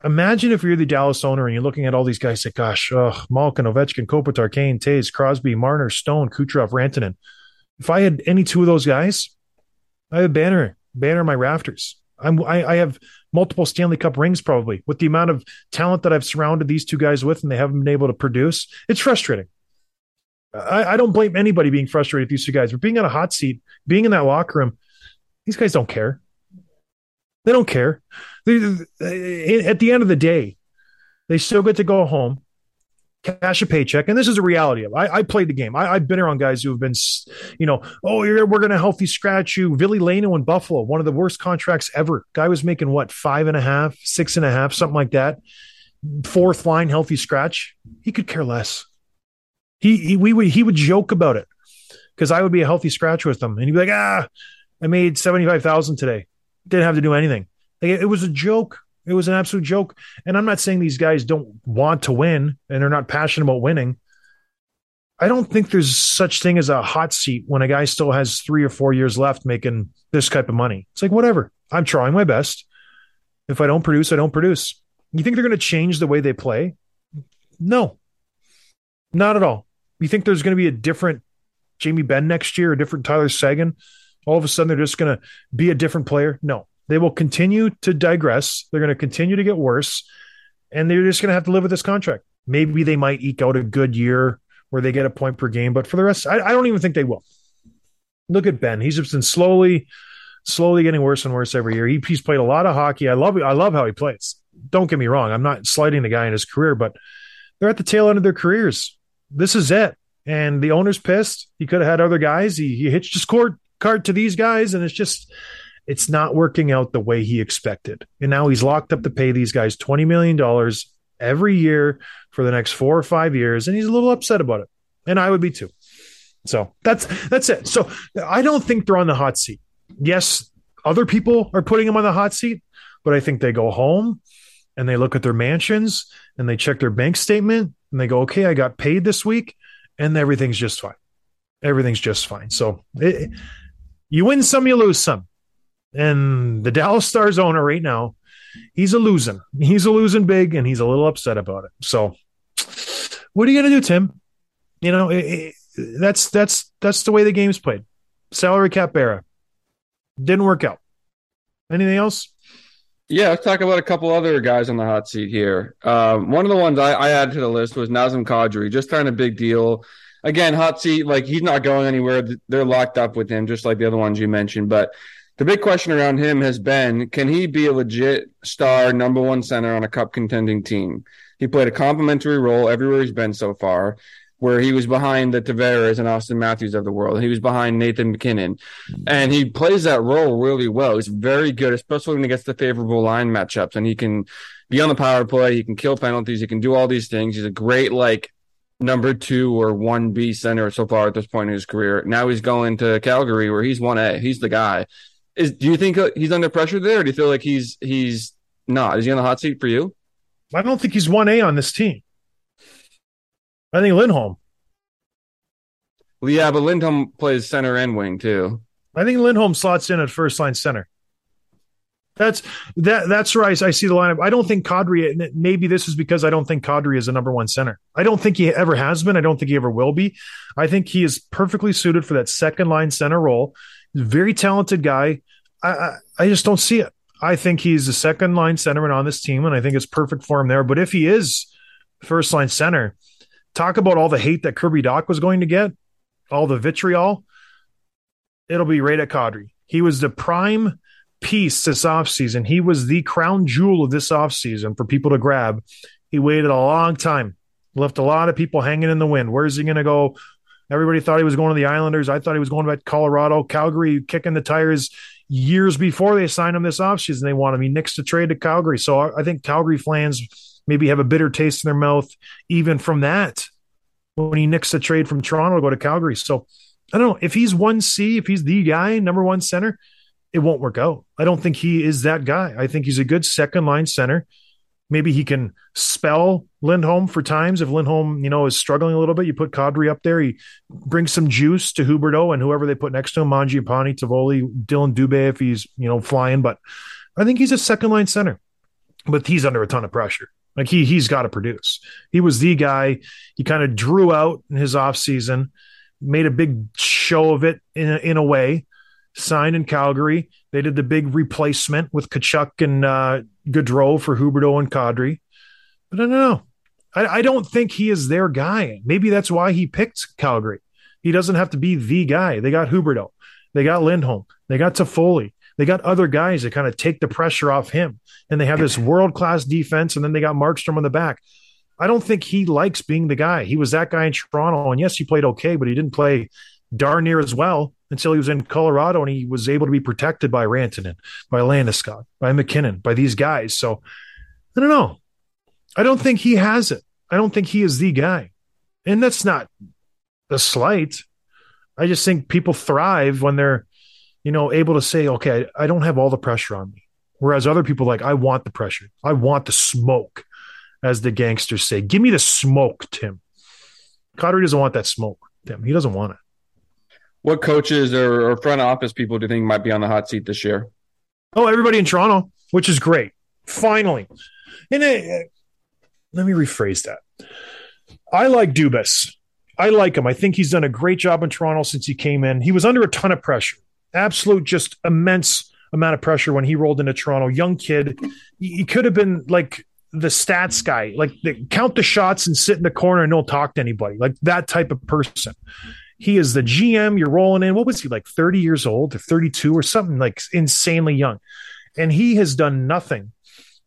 Imagine if you're the Dallas owner and you're looking at all these guys, say, gosh, oh, Malkin, Ovechkin, Kopitar, Kane, Toews, Crosby, Marner, Stone, Kucherov, Rantanen. If I had any two of those guys, I have banner, banner my rafters. I'm, I, I have multiple Stanley Cup rings probably with the amount of talent that I've surrounded these two guys with, and they haven't been able to produce. It's frustrating. I, I don't blame anybody being frustrated with these two guys, but being on a hot seat, being in that locker room, these guys don't care. They don't care. They, at the end of the day, they still get to go home, cash a paycheck, and this is a reality of. I, I played the game. I, I've been around guys who have been, you know, oh, we're going to healthy scratch you. Billy Lano in Buffalo, one of the worst contracts ever. Guy was making what five and a half, six and a half, something like that. Fourth line healthy scratch. He could care less. He, he we would he would joke about it because I would be a healthy scratch with him, and he'd be like, ah, I made seventy five thousand today. Didn't have to do anything. Like, it, was a joke. It was an absolute joke. And I'm not saying these guys don't want to win and they're not passionate about winning. I don't think there's such thing as a hot seat when a guy still has three or four years left making this type of money. It's like whatever. I'm trying my best. If I don't produce, I don't produce. You think they're going to change the way they play? No, not at all. You think there's going to be a different Jamie Benn next year, a different Tyler Seguin? All of a sudden, they're just going to be a different player? No, they will continue to digress. They're going to continue to get worse, and they're just going to have to live with this contract. Maybe they might eke out a good year where they get a point per game, but for the rest, I, I don't even think they will. Look at Benn; he's just been slowly, slowly getting worse and worse every year. He, he's played a lot of hockey. I love, I love how he plays. Don't get me wrong; I'm not slighting the guy in his career, but they're at the tail end of their careers. This is it, and the owner's pissed. He could have had other guys. He, he hitched his cord card to these guys, and it's just it's not working out the way he expected. And now he's locked up to pay these guys $20 million every year for the next four or five years. And he's a little upset about it. And I would be too. So that's that's it. So I don't think they're on the hot seat. Yes, other people are putting them on the hot seat, but I think they go home and they look at their mansions and they check their bank statement and they go, okay, I got paid this week and everything's just fine. Everything's just fine. So it, you win some, you lose some. And the Dallas Stars owner right now, he's a losing. He's a losing big and he's a little upset about it. So what are you going to do, Tim? You know, it, it, that's that's that's the way the game's played. Salary cap era didn't work out. Anything else? Yeah, let's talk about a couple other guys on the hot seat here. Um, one of the ones I, I added to the list was Nazem Kadri, just trying a big deal. Again, hot seat, like he's not going anywhere. They're locked up with him, just like the other ones you mentioned. But the big question around him has been can he be a legit star number one center on a cup contending team? He played a complementary role everywhere he's been so far where he was behind the Tavares and Auston Matthews of the world. He was behind Nathan MacKinnon. And he plays that role really well. He's very good, especially when he gets the favorable line matchups. And he can be on the power play, he can kill penalties, he can do all these things. He's a great, like, number two or one B center so far at this point in his career. Now he's going to Calgary where he's one A. He's the guy. Is do you think uh, he's under pressure there, or do you feel like he's he's not? Is he on the hot seat for you? I don't think he's one A on this team. I think Lindholm. Well, yeah, but Lindholm plays center and wing too. I think Lindholm slots in at first line center. That's that. That's where I, see the lineup. I don't think Kadri. Maybe this is because I don't think Kadri is a number one center. I don't think he ever has been. I don't think he ever will be. I think he is perfectly suited for that second line center role. Very talented guy. I, I, I just don't see it. I think he's a second line centerman on this team, and I think it's perfect for him there. But if he is first line center, talk about all the hate that Kirby Dach was going to get, all the vitriol. It'll be right at Kadri. He was the prime piece this offseason. He was the crown jewel of this offseason for people to grab. He waited a long time, left a lot of people hanging in the wind. Where's he going to go? Everybody thought he was going to the Islanders. I thought he was going back to Colorado. Calgary kicking the tires years before they signed him this offseason. They wanted him. He nixed a trade to Calgary. So I think Calgary fans maybe have a bitter taste in their mouth even from that when he nicks a trade from Toronto to go to Calgary. So I don't know if he's one C, if he's the guy, number one center, it won't work out. I don't think he is that guy. I think he's a good second line center. Maybe he can spell Lindholm for times. If Lindholm, you know, is struggling a little bit, you put Kadri up there. He brings some juice to Huberdeau and whoever they put next to him, Mangiapane, Toffoli, Dillon Dubé, if he's, you know, flying. But I think he's a second line center. But he's under a ton of pressure. Like he he's got to produce. He was the guy. He kind of drew out in his offseason, made a big show of it in a, in a way. Signed in Calgary. They did the big replacement with Tkachuk and uh, Gaudreau for Huberdeau and Kadri. But I don't know. I, I don't think he is their guy. Maybe that's why he picked Calgary. He doesn't have to be the guy. They got Huberdeau. They got Lindholm. They got Toffoli. They got other guys that kind of take the pressure off him. And they have this world class defense. And then they got Markstrom on the back. I don't think he likes being the guy. He was that guy in Toronto. And yes, he played okay, but he didn't play darn near as well until he was in Colorado and he was able to be protected by Rantanen, by Landeskog, by MacKinnon, by these guys. So I don't know. I don't think he has it. I don't think he is the guy. And that's not a slight. I just think people thrive when they're you know, able to say, okay, I don't have all the pressure on me. Whereas other people like, I want the pressure. I want the smoke, as the gangsters say. Give me the smoke, Tim. Kadri doesn't want that smoke, Tim. He doesn't want it. What coaches or, or front office people do you think might be on the hot seat this year? Oh, everybody in Toronto, which is great. Finally. And it, uh, let me rephrase that. I like Dubas. I like him. I think he's done a great job in Toronto since he came in. He was under a ton of pressure absolute just immense amount of pressure when he rolled into Toronto. Young kid, he could have been like the stats guy, like the, count the shots and sit in the corner and don't talk to anybody, like that type of person. He is the GM. You're rolling in. What was he like, 30 years old or 32 or something like insanely young? And he has done nothing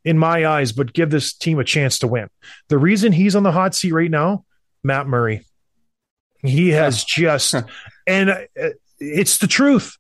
in my eyes but give this team a chance to win. The reason he's on the hot seat right now, Matt Murray. He has just, and uh, it's the truth.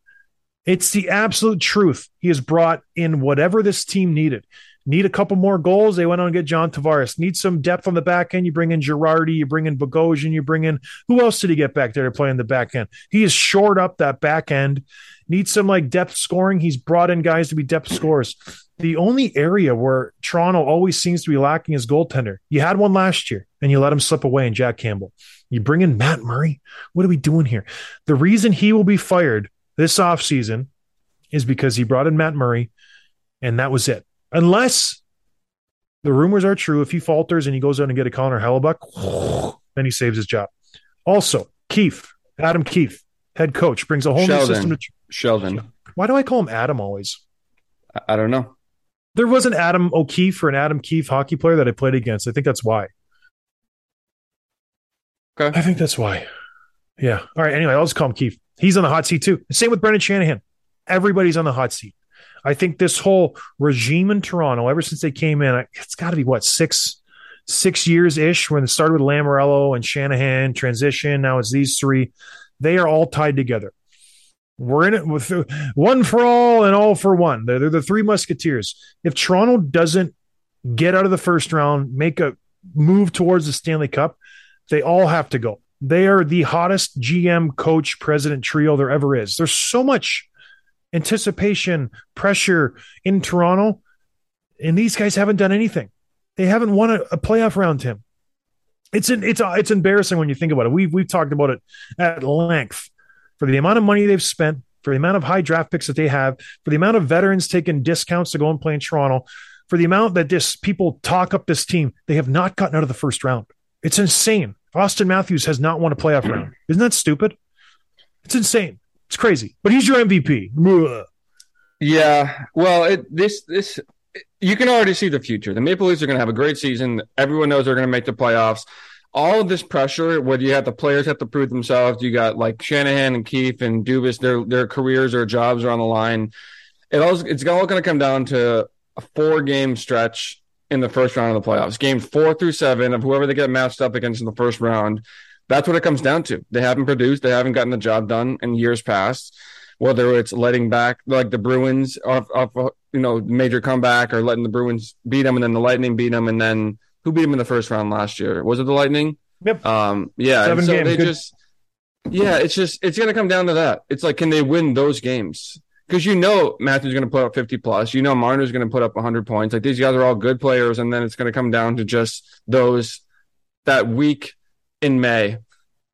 It's the absolute truth. He has brought in whatever this team needed. Need a couple more goals. They went on to get John Tavares. Need some depth on the back end. You bring in Girardi. You bring in Bogosian. You bring in who else did he get back there to play in the back end? He has shored up that back end. Need some like depth scoring. He's brought in guys to be depth scorers. the only area where Toronto always seems to be lacking is goaltender. You had one last year and you let him slip away in Jack Campbell. You bring in Matt Murray. What are we doing here? The reason he will be fired this offseason is because he brought in Matt Murray and that was it. Unless the rumors are true, if he falters and he goes out and get a Connor Hellebuyck, (sighs) then he saves his job. Also, Keefe, Adam Keefe, head coach, brings a whole new system Sheldon. to. Sheldon. Why do I call him Adam always? I, I don't know. There was an Adam O'Keefe or an Adam Keefe hockey player that I played against. I think that's why. Okay. I think that's why. Yeah. All right. Anyway, I'll just call him Keefe. He's on the hot seat too. Same with Brendan Shanahan. Everybody's on the hot seat. I think this whole regime in Toronto, ever since they came in, it's got to be what six, six years ish. When it started with Lamoriello and Shanahan transition, now it's these three. They are all tied together. We're in it with one for all and all for one. They're, they're the three musketeers. If Toronto doesn't get out of the first round, make a move towards the Stanley Cup, they all have to go. They are the hottest GM, coach, president trio there ever is. There's so much anticipation, pressure in Toronto, and these guys haven't done anything. They haven't won a, a playoff round, Tim. It's an, it's it's embarrassing when you think about it. We've we've talked about it at length for the amount of money they've spent, for the amount of high draft picks that they have, for the amount of veterans taking discounts to go and play in Toronto, for the amount that this people talk up this team. They have not gotten out of the first round. It's insane. Auston Matthews has not won a playoff round. Isn't that stupid? It's insane. It's crazy. But he's your MVP. Yeah. Well, it, this this you can already see the future. The Maple Leafs are going to have a great season. Everyone knows they're going to make the playoffs. All of this pressure, whether you have the players have to prove themselves, you got like Shanahan and Keefe and Dubas, their their careers or jobs are on the line. It all it's all going to come down to a four game stretch in the first round of the playoffs. Game four through seven of whoever they get matched up against in the first round. That's what it comes down to. They haven't produced, they haven't gotten the job done in years past. Whether it's letting back like the Bruins off, off you know major comeback or letting the Bruins beat them and then the Lightning beat them and then who beat them in the first round last year? Was it the Lightning? Yep. Um, yeah. Seven so game, they good- just yeah, it's just it's gonna come down to that. It's like can they win those games? Because you know Matthew's going to put up 50 plus. You know Marner's going to put up 100 points. Like these guys are all good players, and then it's going to come down to just those that week in May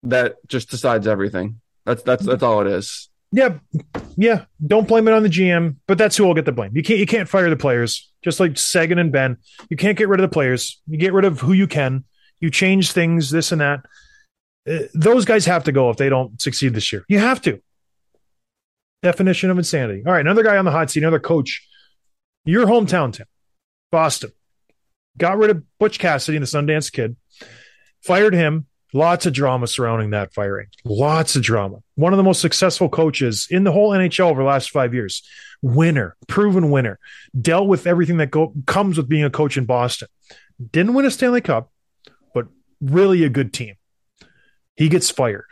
that just decides everything. That's that's that's all it is. Yeah, yeah. Don't blame it on the GM, but that's who will get the blame. You can't you can't fire the players. Just like Seguin and Benn, you can't get rid of the players. You get rid of who you can. You change things, this and that. Uh, those guys have to go if they don't succeed this year. You have to. Definition of insanity. All right, another guy on the hot seat, another coach. Your hometown, Tim, Boston. Got rid of Butch Cassidy, the Sundance Kid. Fired him. Lots of drama surrounding that firing. Lots of drama. One of the most successful coaches in the whole NHL over the last five years. Winner, proven winner. Dealt with everything that go- comes with being a coach in Boston. Didn't win a Stanley Cup, but really a good team. He gets fired.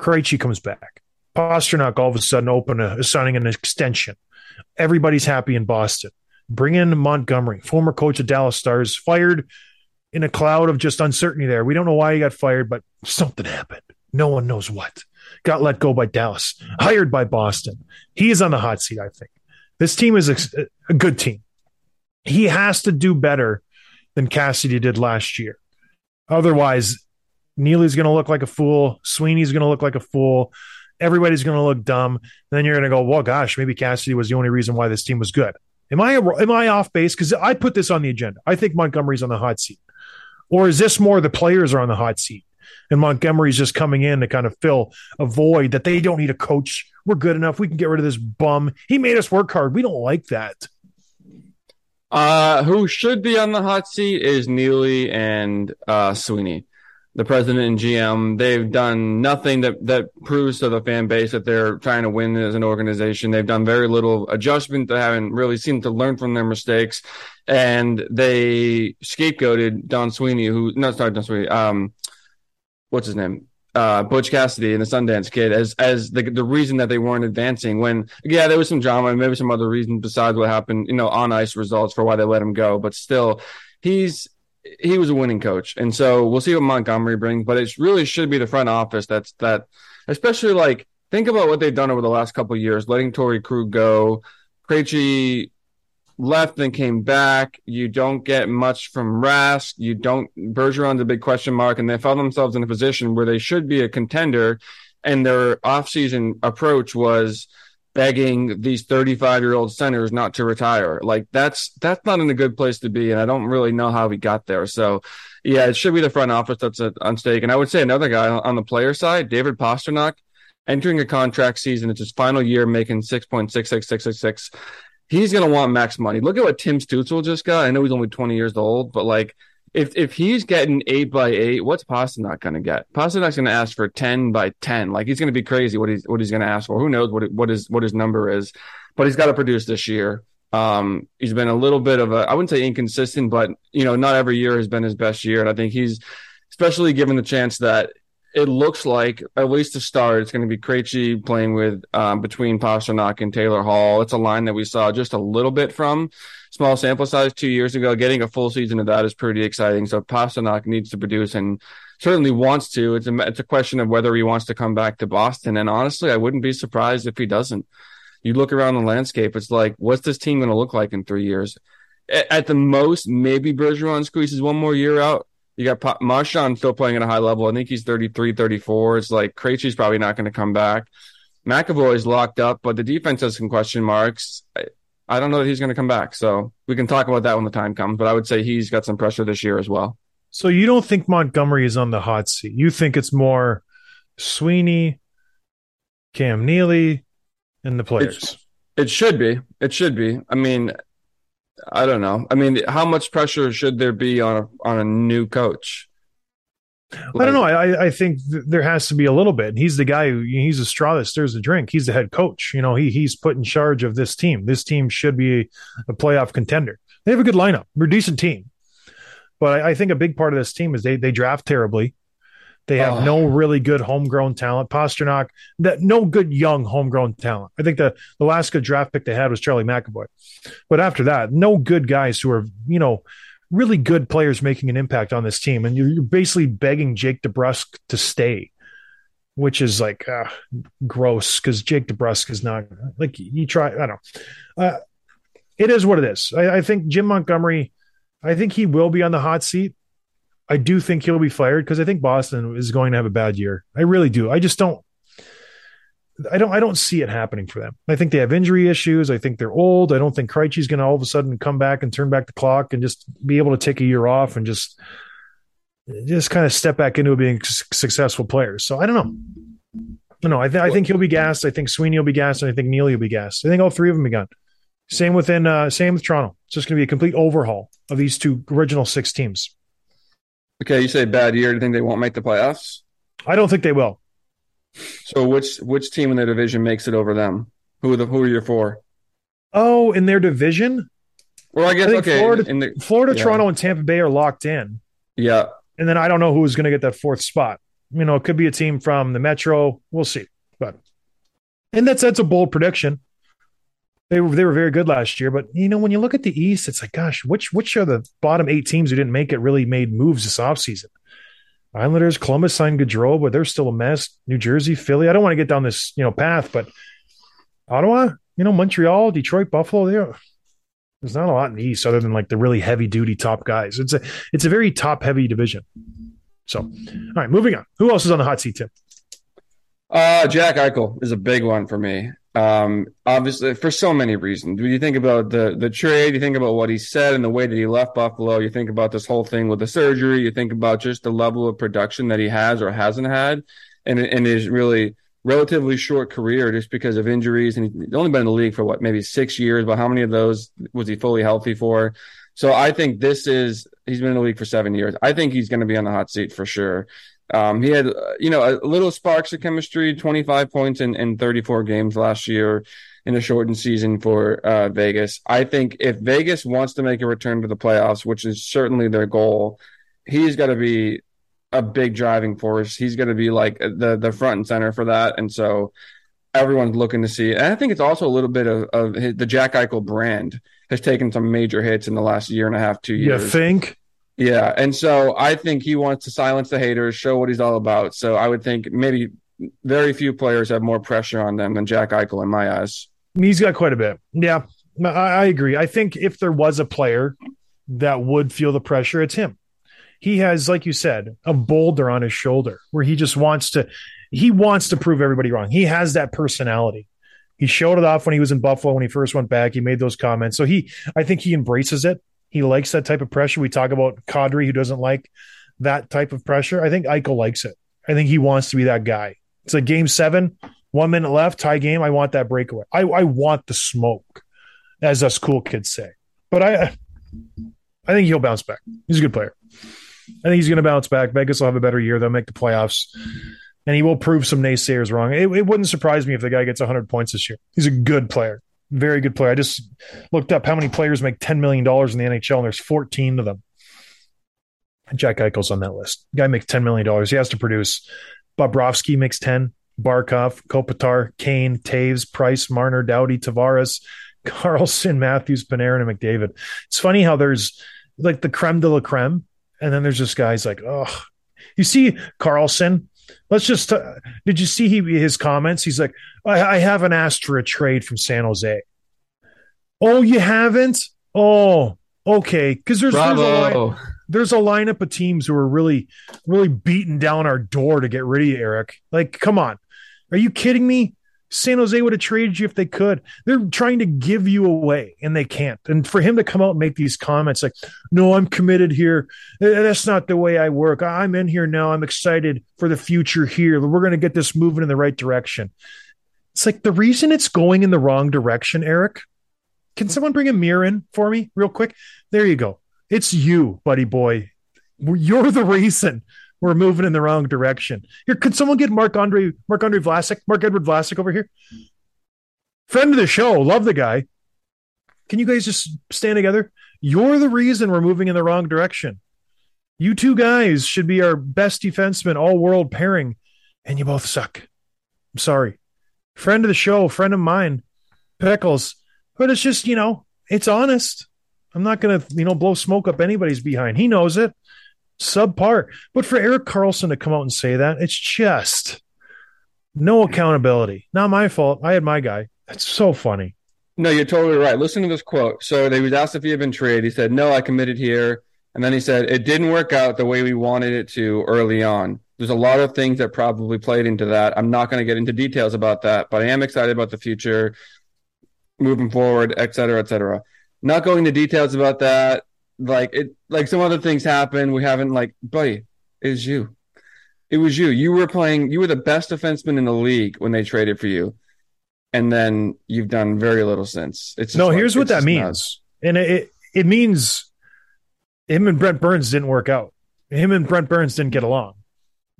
Krejci comes back. Pastrnak all of a sudden open a, signing an extension. Everybody's happy in Boston. Bring in Montgomery, former coach of Dallas Stars, fired in a cloud of just uncertainty there. We don't know why he got fired, but something happened. No one knows what. Got let go by Dallas, hired by Boston. He is on the hot seat, I think. This team is a, a good team. He has to do better than Cassidy did last year. Otherwise, Neely's going to look like a fool. Sweeney's going to look like a fool. Everybody's going to look dumb. Then you're going to go, well, gosh, maybe Cassidy was the only reason why this team was good. Am I am I off base? Because I put this on the agenda. I think Montgomery's on the hot seat, or is this more the players are on the hot seat, and Montgomery's just coming in to kind of fill a void that they don't need a coach. We're good enough. We can get rid of this bum. He made us work hard. We don't like that. Uh, who should be on the hot seat is Neely and uh, Sweeney, the president and GM. They've done nothing that that proves to the fan base that they're trying to win as an organization. They've done very little adjustment. They haven't really seemed to learn from their mistakes, and they scapegoated Don Sweeney, who no, sorry, Don Sweeney. Um, what's his name? uh, Butch Cassidy and the Sundance Kid as as the the reason that they weren't advancing. When yeah, there was some drama and maybe some other reasons besides what happened, you know, on ice results for why they let him go. But still, he's he was a winning coach, and so we'll see what Montgomery brings. But it really should be the front office that's that, especially like think about what they've done over the last couple years, letting Torey Krug go, Krejci left and came back. You don't get much from Rask. You don't Bergeron's a big question mark, and they found themselves in a position where they should be a contender, and their offseason approach was begging these 35 year old centers not to retire. Like that's that's not in a good place to be, and I don't really know how we got there. So, yeah, it should be the front office that's at, on stake. And I would say another guy on the player side, David Pastrnak, entering a contract season. It's his final year, making six point six six six six six. He's gonna want max money. Look at what Tim Stützle just got. I know he's only 20 years old, but like. If if he's getting eight by eight, what's Pastrnak going to get? Pastrnak's going to ask for ten by ten. Like he's going to be crazy. What he's what he's going to ask for? Who knows what what his what his number is? But he's got to produce this year. Um, he's been a little bit of a I wouldn't say inconsistent, but you know, not every year has been his best year. And I think he's especially given the chance that it looks like at least to start, it's going to be Krejci playing with um, between Pastrnak and Taylor Hall. It's a line that we saw just a little bit from small sample size two years ago. Getting a full season of that is pretty exciting. So Pastrnak needs to produce and certainly wants to. It's a it's a question of whether he wants to come back to Boston. And honestly, I wouldn't be surprised if he doesn't. You look around the landscape, it's like, what's this team going to look like in three years? At the most, maybe Bergeron squeezes one more year out. You got pa- Marchand still playing at a high level. I think he's 33, 34. It's like Krejci's probably not going to come back. McAvoy is locked up, but the defense has some question marks. I, I don't know that he's going to come back. So we can talk about that when the time comes, but I would say he's got some pressure this year as well. So you don't think Montgomery is on the hot seat? You think it's more Sweeney, Cam Neely, and the players? It should be. It should be. I mean, I don't know. I mean, how much pressure should there be on a on a new coach? I don't know. I, I think th- there has to be a little bit. He's the guy who he's the straw that stirs the drink. He's the head coach. You know, he he's put in charge of this team. This team should be a playoff contender. They have a good lineup. They're a decent team. But I, I think a big part of this team is they they draft terribly. They have Oh. no really good homegrown talent. Pastrnak, that no good young homegrown talent. I think the the last good draft pick they had was Charlie McAvoy. But after that, no good guys who are you know really good players making an impact on this team, and you're, you're basically begging Jake DeBrusk to stay, which is like uh, gross because Jake DeBrusk is not like you try. I don't. know. Uh, it is what it is. I, I think Jim Montgomery. I think he will be on the hot seat. I do think he'll be fired because I think Boston is going to have a bad year. I really do. I just don't. I don't. I don't see it happening for them. I think they have injury issues. I think they're old. I don't think Krejci's going to all of a sudden come back and turn back the clock and just be able to take a year off and just just kind of step back into being successful players. So I don't know. No, I, th- I think he'll be gassed. I think Sweeney will be gassed, and I think Neely will be gassed. I think all three of them be gone. Same within, uh, same with Toronto. It's just going to be a complete overhaul of these two original six teams. Okay, you say bad year. Do you think they won't make the playoffs? I don't think they will. So which which team in their division makes it over them? Who are the who are your four? Oh, in their division, Well, I guess I okay. Florida- in the, Florida, Yeah. Toronto, and Tampa Bay are locked in. yeah, And then I don't know who's going to get that fourth spot. You know, it could be a team from the Metro. We'll see. But and that's that's a bold prediction. They were they were very good last year, but you know, when you look at the East, it's like, gosh, which which are the bottom eight teams who didn't make it really made moves this offseason? Islanders, Columbus signed Gaudreau, but they're still a mess. New Jersey, Philly. I don't want to get down this, you know, path, but Ottawa, you know, Montreal, Detroit, Buffalo, there there's not a lot in the East other than like the really heavy duty top guys. It's a it's a very top heavy division. So, all right, moving on. Who else is on the hot seat, Tim? Uh, Jack Eichel is a big one for me. Um, obviously for so many reasons. When you think about the the trade, you think about what he said and the way that he left Buffalo, you think about this whole thing with the surgery, you think about just the level of production that he has or hasn't had and and his really relatively short career just because of injuries and he's only been in the league for what maybe 6 years, but how many of those was he fully healthy for? So I think this is he's been in the league for 7 years. I think he's going to be on the hot seat for sure. Um, he had, you know, a little sparks of chemistry, 25 points in, in 34 games last year in a shortened season for uh, Vegas. I think if Vegas wants to make a return to the playoffs, which is certainly their goal, he's got to be a big driving force. He's going to be like the the front and center for that. And so everyone's looking to see. And I think it's also a little bit of, of his, the Jack Eichel brand has taken some major hits in the last year and a half, two years. You think? Yeah, and so I think he wants to silence the haters, show what he's all about. So I would think maybe very few players have more pressure on them than Jack Eichel in my eyes. He's got quite a bit. Yeah. I, I agree. I think if there was a player that would feel the pressure, it's him. He has, like you said, a boulder on his shoulder where he just wants to he wants to prove everybody wrong. He has that personality. He showed it off when he was in Buffalo when he first went back. He made those comments. So he I think he embraces it. He likes that type of pressure. We talk about Kadri who doesn't like that type of pressure. I think Eichel likes it. I think he wants to be that guy. It's like game seven, one minute left, tie game. I want that breakaway. I, I want the smoke, as us cool kids say. But I I think he'll bounce back. He's a good player. I think he's going to bounce back. Vegas will have a better year. They'll make the playoffs, and he will prove some naysayers wrong. It, it wouldn't surprise me if the guy gets 100 points this year. He's a good player, very good player. I just looked up how many players make 10 million dollars in the NHL, and there's 14 of them. Jack Eichel's on that list. Guy makes 10 million dollars. He has to produce. Bobrovsky makes 10. Barkov, Kopitar, Kane, Toews, Price, Marner, Doughty, Tavares, (laughs) Karlsson, Matthews, Panarin, and McDavid. It's funny how there's like the creme de la creme, and then there's just guys like, oh, you see Karlsson. Let's just. Uh, did you see he, his comments? He's like, I, I haven't asked for a trade from San Jose. Oh, you haven't? Oh, okay. Because there's there's a, line, there's a lineup of teams who are really, really beating down our door to get rid of you, Erik. Like, come on. Are you kidding me? San Jose would have traded you if they could. They're trying to give you away and they can't. And for him to come out and make these comments like, no, I'm committed here. Eh, That's not the way I work. I'm in here now. I'm excited for the future here. We're going to get this moving in the right direction. It's like the reason it's going in the wrong direction, Erik. Can someone bring a mirror in for me real quick? There you go. It's you, buddy boy. You're the reason we're moving in the wrong direction. Here, could someone get Mark Andre, Mark Andre Vlasic, Mark Edward Vlasic over here? Friend of the show, love the guy. Can you guys just stand together? You're the reason we're moving in the wrong direction. You two guys should be our best defenseman, all world pairing, and you both suck. I'm sorry. Friend of the show, friend of mine, Pickles. But it's just, you know, it's honest. I'm not going to, you know, blow smoke up anybody's behind. He knows it. Subpar. But for Erik Karlsson to come out and say that, it's just no accountability. Not my fault. I had my guy. That's so funny. No, you're totally right. Listen to this quote. So they was asked if he had been traded. He said, "No, I committed here." And then he said, "It didn't work out the way we wanted it to early on. There's a lot of things that probably played into that. I'm not going to get into details about that, but I am excited about the future, moving forward, et cetera, et cetera. Not going into details about that. Like it, like some other things happen. We haven't like, buddy, it was you. It was you. You were playing. You were the best defenseman in the league when they traded for you." and then you've done very little since. It's No, like- here's what that means. nuts. And it, it it means him and Brent Burns didn't work out. Him and Brent Burns didn't get along.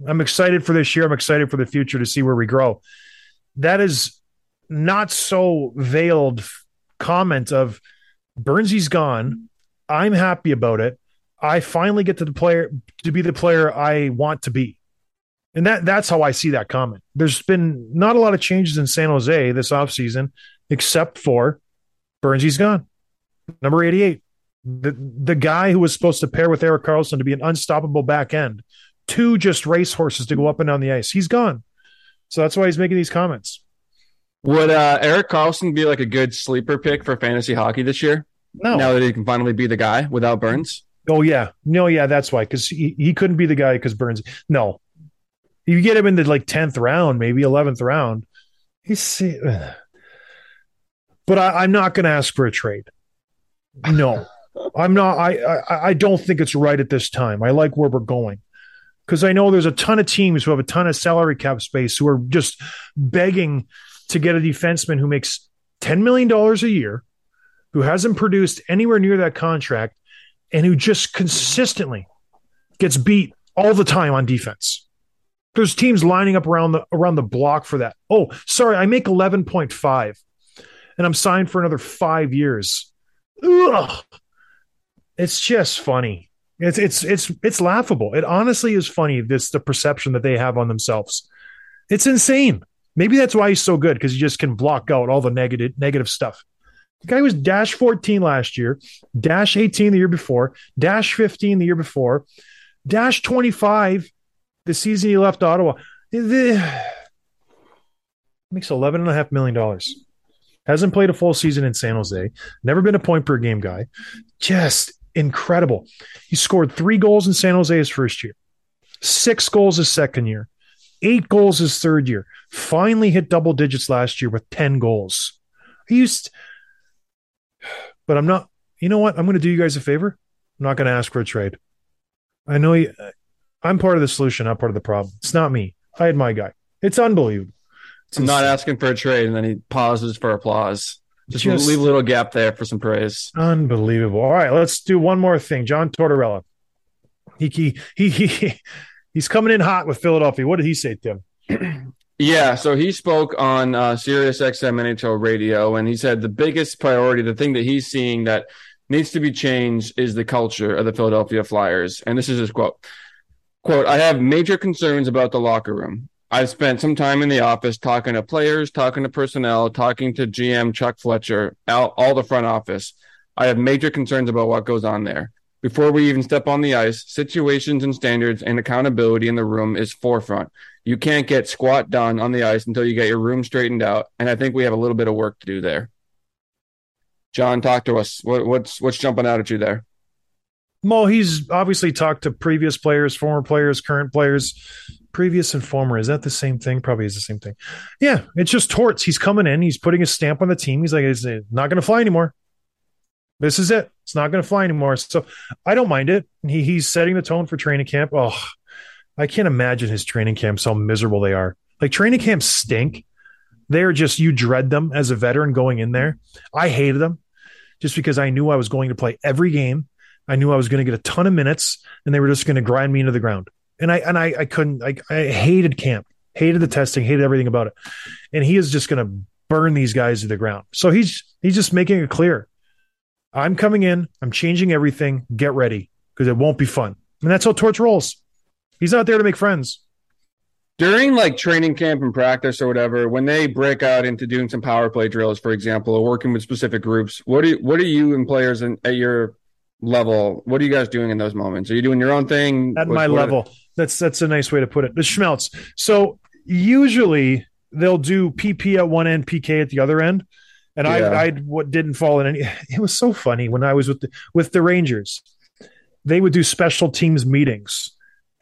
I'm excited for this year. I'm excited for the future to see where we grow. That is not so veiled comment of Burnsy's gone. I'm happy about it. I finally get to the player to be the player I want to be. And that that's how I see that comment. There's been not a lot of changes in San Jose this offseason, except for Burnsy's gone. Number 88. The the guy who was supposed to pair with Erik Karlsson to be an unstoppable back end. Two just racehorses to go up and down the ice. He's gone. So that's why he's making these comments. Would uh, Erik Karlsson be like a good sleeper pick for fantasy hockey this year? No. Now that he can finally be the guy without Burns. Oh yeah, no, yeah, that's why because he, he couldn't be the guy because Burns. No, you get him in the like tenth round, maybe eleventh round. He's, but I, I'm not going to ask for a trade. No, (laughs) I'm not. I, I I don't think it's right at this time. I like where we're going because I know there's a ton of teams who have a ton of salary cap space who are just begging to get a defenseman who makes ten million dollars a year, who hasn't produced anywhere near that contract and who just consistently gets beat all the time on defense. There's teams lining up around the around the block for that. Oh, sorry, I make 11.5 and I'm signed for another 5 years. Ugh. It's just funny. It's it's it's it's laughable. It honestly is funny this the perception that they have on themselves. It's insane. Maybe that's why he's so good because he just can block out all the negative negative stuff. The guy was dash 14 last year, dash 18 the year before, dash 15 the year before, dash 25 the season he left Ottawa. The- (sighs) makes eleven and a half million dollars. Hasn't played a full season in San Jose. Never been a point per game guy. Just incredible. He scored three goals in San Jose his first year, six goals his second year, eight goals his third year. Finally hit double digits last year with 10 goals. He used, but I'm not, you know what? I'm going to do you guys a favor. I'm not going to ask for a trade. I know you, I'm part of the solution, not part of the problem. It's not me. I had my guy. It's unbelievable. It's I'm not asking for a trade, and then he pauses for applause. Just, Just- leave a little gap there for some praise. Unbelievable. All right, let's do one more thing. John Tortorella. He he he, (laughs) he he's coming in hot with Philadelphia. What did he say, Tim? (clears throat) Yeah, so he spoke on uh, Sirius XM NHL radio, and he said the biggest priority, the thing that he's seeing that needs to be changed, is the culture of the Philadelphia Flyers. And this is his quote: "Quote: I have major concerns about the locker room. I've spent some time in the office talking to players, talking to personnel, talking to GM Chuck Fletcher, all, all the front office. I have major concerns about what goes on there." Before we even step on the ice, situations and standards and accountability in the room is forefront. You can't get squat done on the ice until you get your room straightened out, and I think we have a little bit of work to do there. John, talk to us. What, what's what's jumping out at you there? Mo, he's obviously talked to previous players, former players, current players. Previous and former, is that the same thing? Probably is the same thing. Yeah, it's just Torts. He's coming in, he's putting his stamp on the team. He's like, it's not going to fly anymore. This is it. It's not going to fly anymore. So I don't mind it. He, he's setting the tone for training camp. Oh, I can't imagine his training camps, how miserable they are. Like training camps stink. They're just, you dread them as a veteran going in there. I hated them just because I knew I was going to play every game. I knew I was going to get a ton of minutes and they were just going to grind me into the ground. And I, and I, I couldn't, I, I hated camp, hated the testing, hated everything about it. And he is just going to burn these guys to the ground. So he's, he's just making it clear. I'm coming in. I'm changing everything. Get ready because it won't be fun. And that's how Torts rolls. He's not there to make friends. During like training camp and practice or whatever, when they break out into doing some power play drills, for example, or working with specific groups, what do you, what are you and players in, at your level? What are you guys doing in those moments? Are you doing your own thing at What- my what- level. That's that's a nice way to put it. The schmelz. So usually they'll do PP at one end, PK at the other end, and Yeah. I I what didn't fall in any. It was so funny when I was with the with the Rangers. They would do special teams meetings.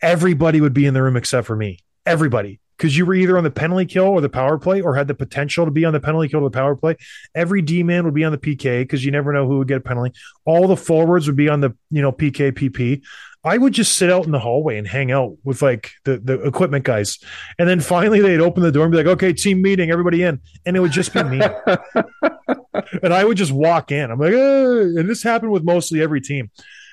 Everybody would be in the room except for me. Everybody. Because you were either on the penalty kill or the power play, or had the potential to be on the penalty kill or the power play. Every D man would be on the PK because you never know who would get a penalty. All the forwards would be on the you know PK PP. I would just sit out in the hallway and hang out with like the, the equipment guys. And then finally they'd open the door and be like, okay, team meeting, everybody in. And it would just be me. (laughs) and I would just walk in. I'm like, "Eh," and this happened with mostly every team.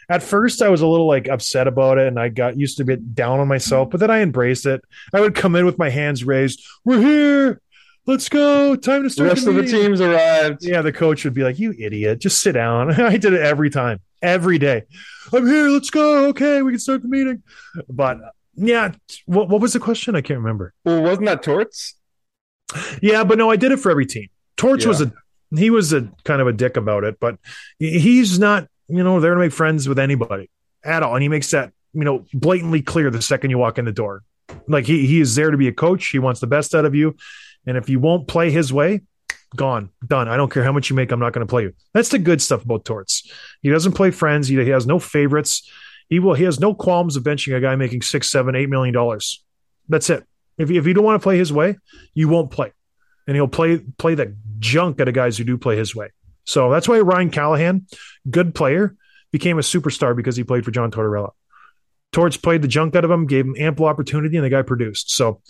At first, I was a little like upset about it and I got used to get down on myself, but then I embraced it. I would come in with my hands raised. We're here. Let's go. Time to start. The rest of the teams arrived. Yeah, the coach would be like, "You idiot, just sit down." (laughs) I did it every time, every day. I'm here. Let's go. Okay, we can start the meeting. But yeah, what what was the question? I can't remember. Well, wasn't that Torts? Yeah, but no, I did it for every team. Torts was a he was a kind of a dick about it, but he's not you know there to make friends with anybody at all, and he makes that you know blatantly clear the second you walk in the door. Like he he is there to be a coach. He wants the best out of you, and if you won't play his way, gone, done. I don't care how much you make. I'm not going to play you. That's the good stuff about Torts. He doesn't play friends. He, he has no favorites. He will. He has no qualms of benching a guy making six, seven, eight million dollars. That's it. If if you don't want to play his way, you won't play, and he'll play play the junk out of guys who do play his way. So that's why Ryan Callahan, good player, became a superstar because he played for John Tortorella. Torts played the junk out of him, gave him ample opportunity, and the guy produced. So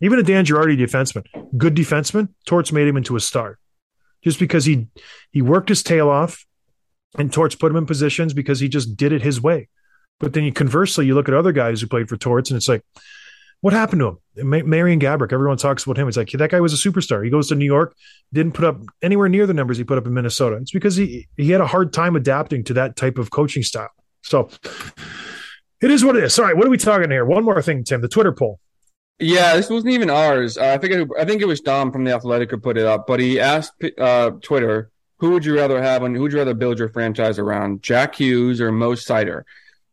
even a Dan Girardi defenseman, good defenseman, Torts made him into a star. Just because he he worked his tail off and Torts put him in positions because he just did it his way. But then you conversely, you look at other guys who played for Torts, and it's like, what happened to him? Ma- Marian Gaborik, everyone talks about him. It's like that guy was a superstar. He goes to New York, didn't put up anywhere near the numbers he put up in Minnesota. It's because he he had a hard time adapting to that type of coaching style. So it is what it is. All right, what are we talking here? One more thing, Tim. The Twitter poll. Yeah, this wasn't even ours. Uh, I think it, I think it was Dom from the Athletic who put it up. But he asked uh, Twitter, "Who would you rather have and who would you rather build your franchise around? Jack Hughes or Mo Seider?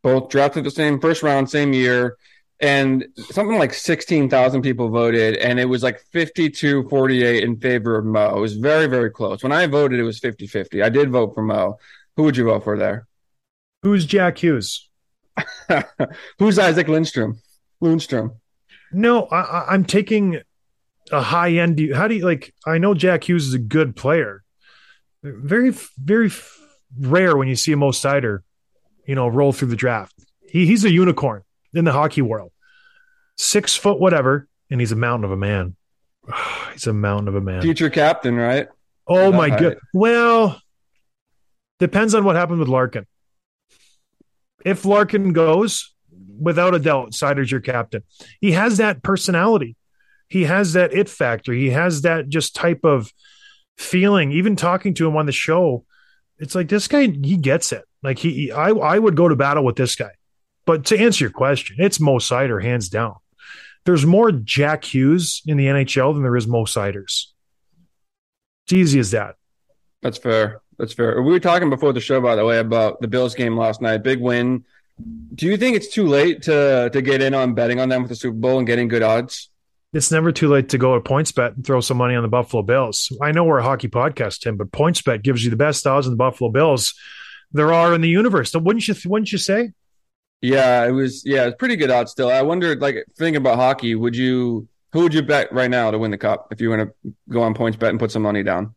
Both drafted the same first round, same year. and something like 16,000 people voted, and it was like 52 48 in favor of Mo. It was very, very close. When I voted, it was 50 50. I did vote for Mo. Who would you vote for there? Who's Jack Hughes? (laughs) Who's Isaac Lindstrom? Lundstrom. No, I, I'm taking a high end. How do you like? I know Jack Hughes is a good player. Very, very rare when you see a Mo Seider, you know, roll through the draft. He, he's a unicorn in the hockey world. Six foot, whatever, and he's a mountain of a man. (sighs) he's a mountain of a man. Future captain, right? Oh my Right. god. Well, depends on what happened with Larkin. If Larkin goes, without a doubt, Seider's your captain. He has that personality. He has that it factor. He has that just type of feeling. Even talking to him on the show, it's like this guy. He gets it. Like he, I, I would go to battle with this guy. But to answer your question, it's Mo Seider hands down. There's more Jack Hughes in the NHL than there is Mo Seiders. It's easy as that. That's fair. That's fair. We were talking before the show, by the way, about the Bills game last night. Big win. Do you think it's too late to to get in on betting on them with the Super Bowl and getting good odds? it's never too late to go to PointsBet and throw some money on the Buffalo Bills. I know we're a hockey podcast, Tim, but PointsBet gives you the best odds on the Buffalo Bills there are in the universe. So wouldn't you? Wouldn't you say? Yeah, it was. Yeah, it's pretty good odds still. I wondered, like, thinking about hockey, would you? Who would you bet right now to win the cup if you were to go on PointsBet and put some money down?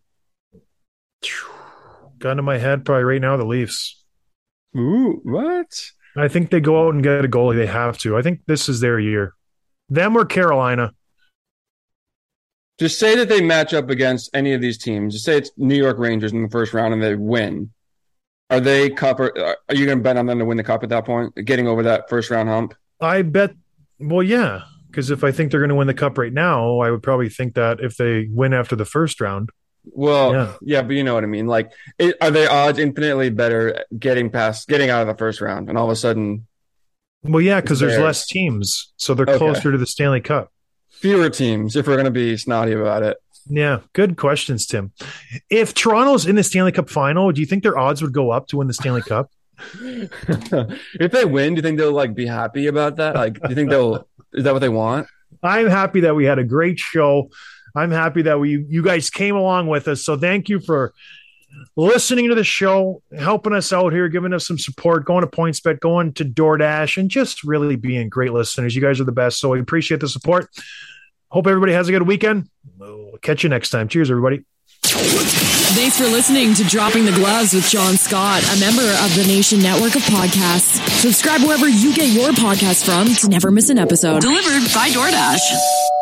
Gun to my head, probably right now, the Leafs. Ooh, what? I think they go out and get a goalie. They have to. I think this is their year. Them or Carolina. Just say that they match up against any of these teams. Just say it's New York Rangers in the first round and they win. Are they cup? Or, are you going to bet on them to win the cup at that point? Getting over that first round hump? I bet. Well, yeah, because if I think they're going to win the cup right now, I would probably think that if they win after the first round, Well, Yeah. yeah, but you know what I mean. Like, it, are they odds infinitely better getting past, getting out of the first round, and all of a sudden well, yeah, because there's less teams, so they're Okay. closer to the Stanley Cup. fewer teams? If we're going to be snotty about it, Yeah, good questions, Tim. If Toronto's in the Stanley Cup final, do you think their odds would go up to win the Stanley Cup? (laughs) (laughs) if they win, do you think they'll like be happy about that? Like, do you think they'll? Is that what they want? I'm happy that we had a great show. I'm happy that we you guys came along with us. So thank you for listening to the show, helping us out here, giving us some support, going to PointsBet, going to DoorDash, and just really being great listeners. You guys are the best. So we appreciate the support. Hope everybody has a good weekend. We'll catch you next time. Cheers, everybody. Thanks for listening to Dropping the Gloves with John Scott, a member of the Nation Network of Podcasts. Subscribe wherever you get your podcasts from to never miss an episode. Delivered by DoorDash.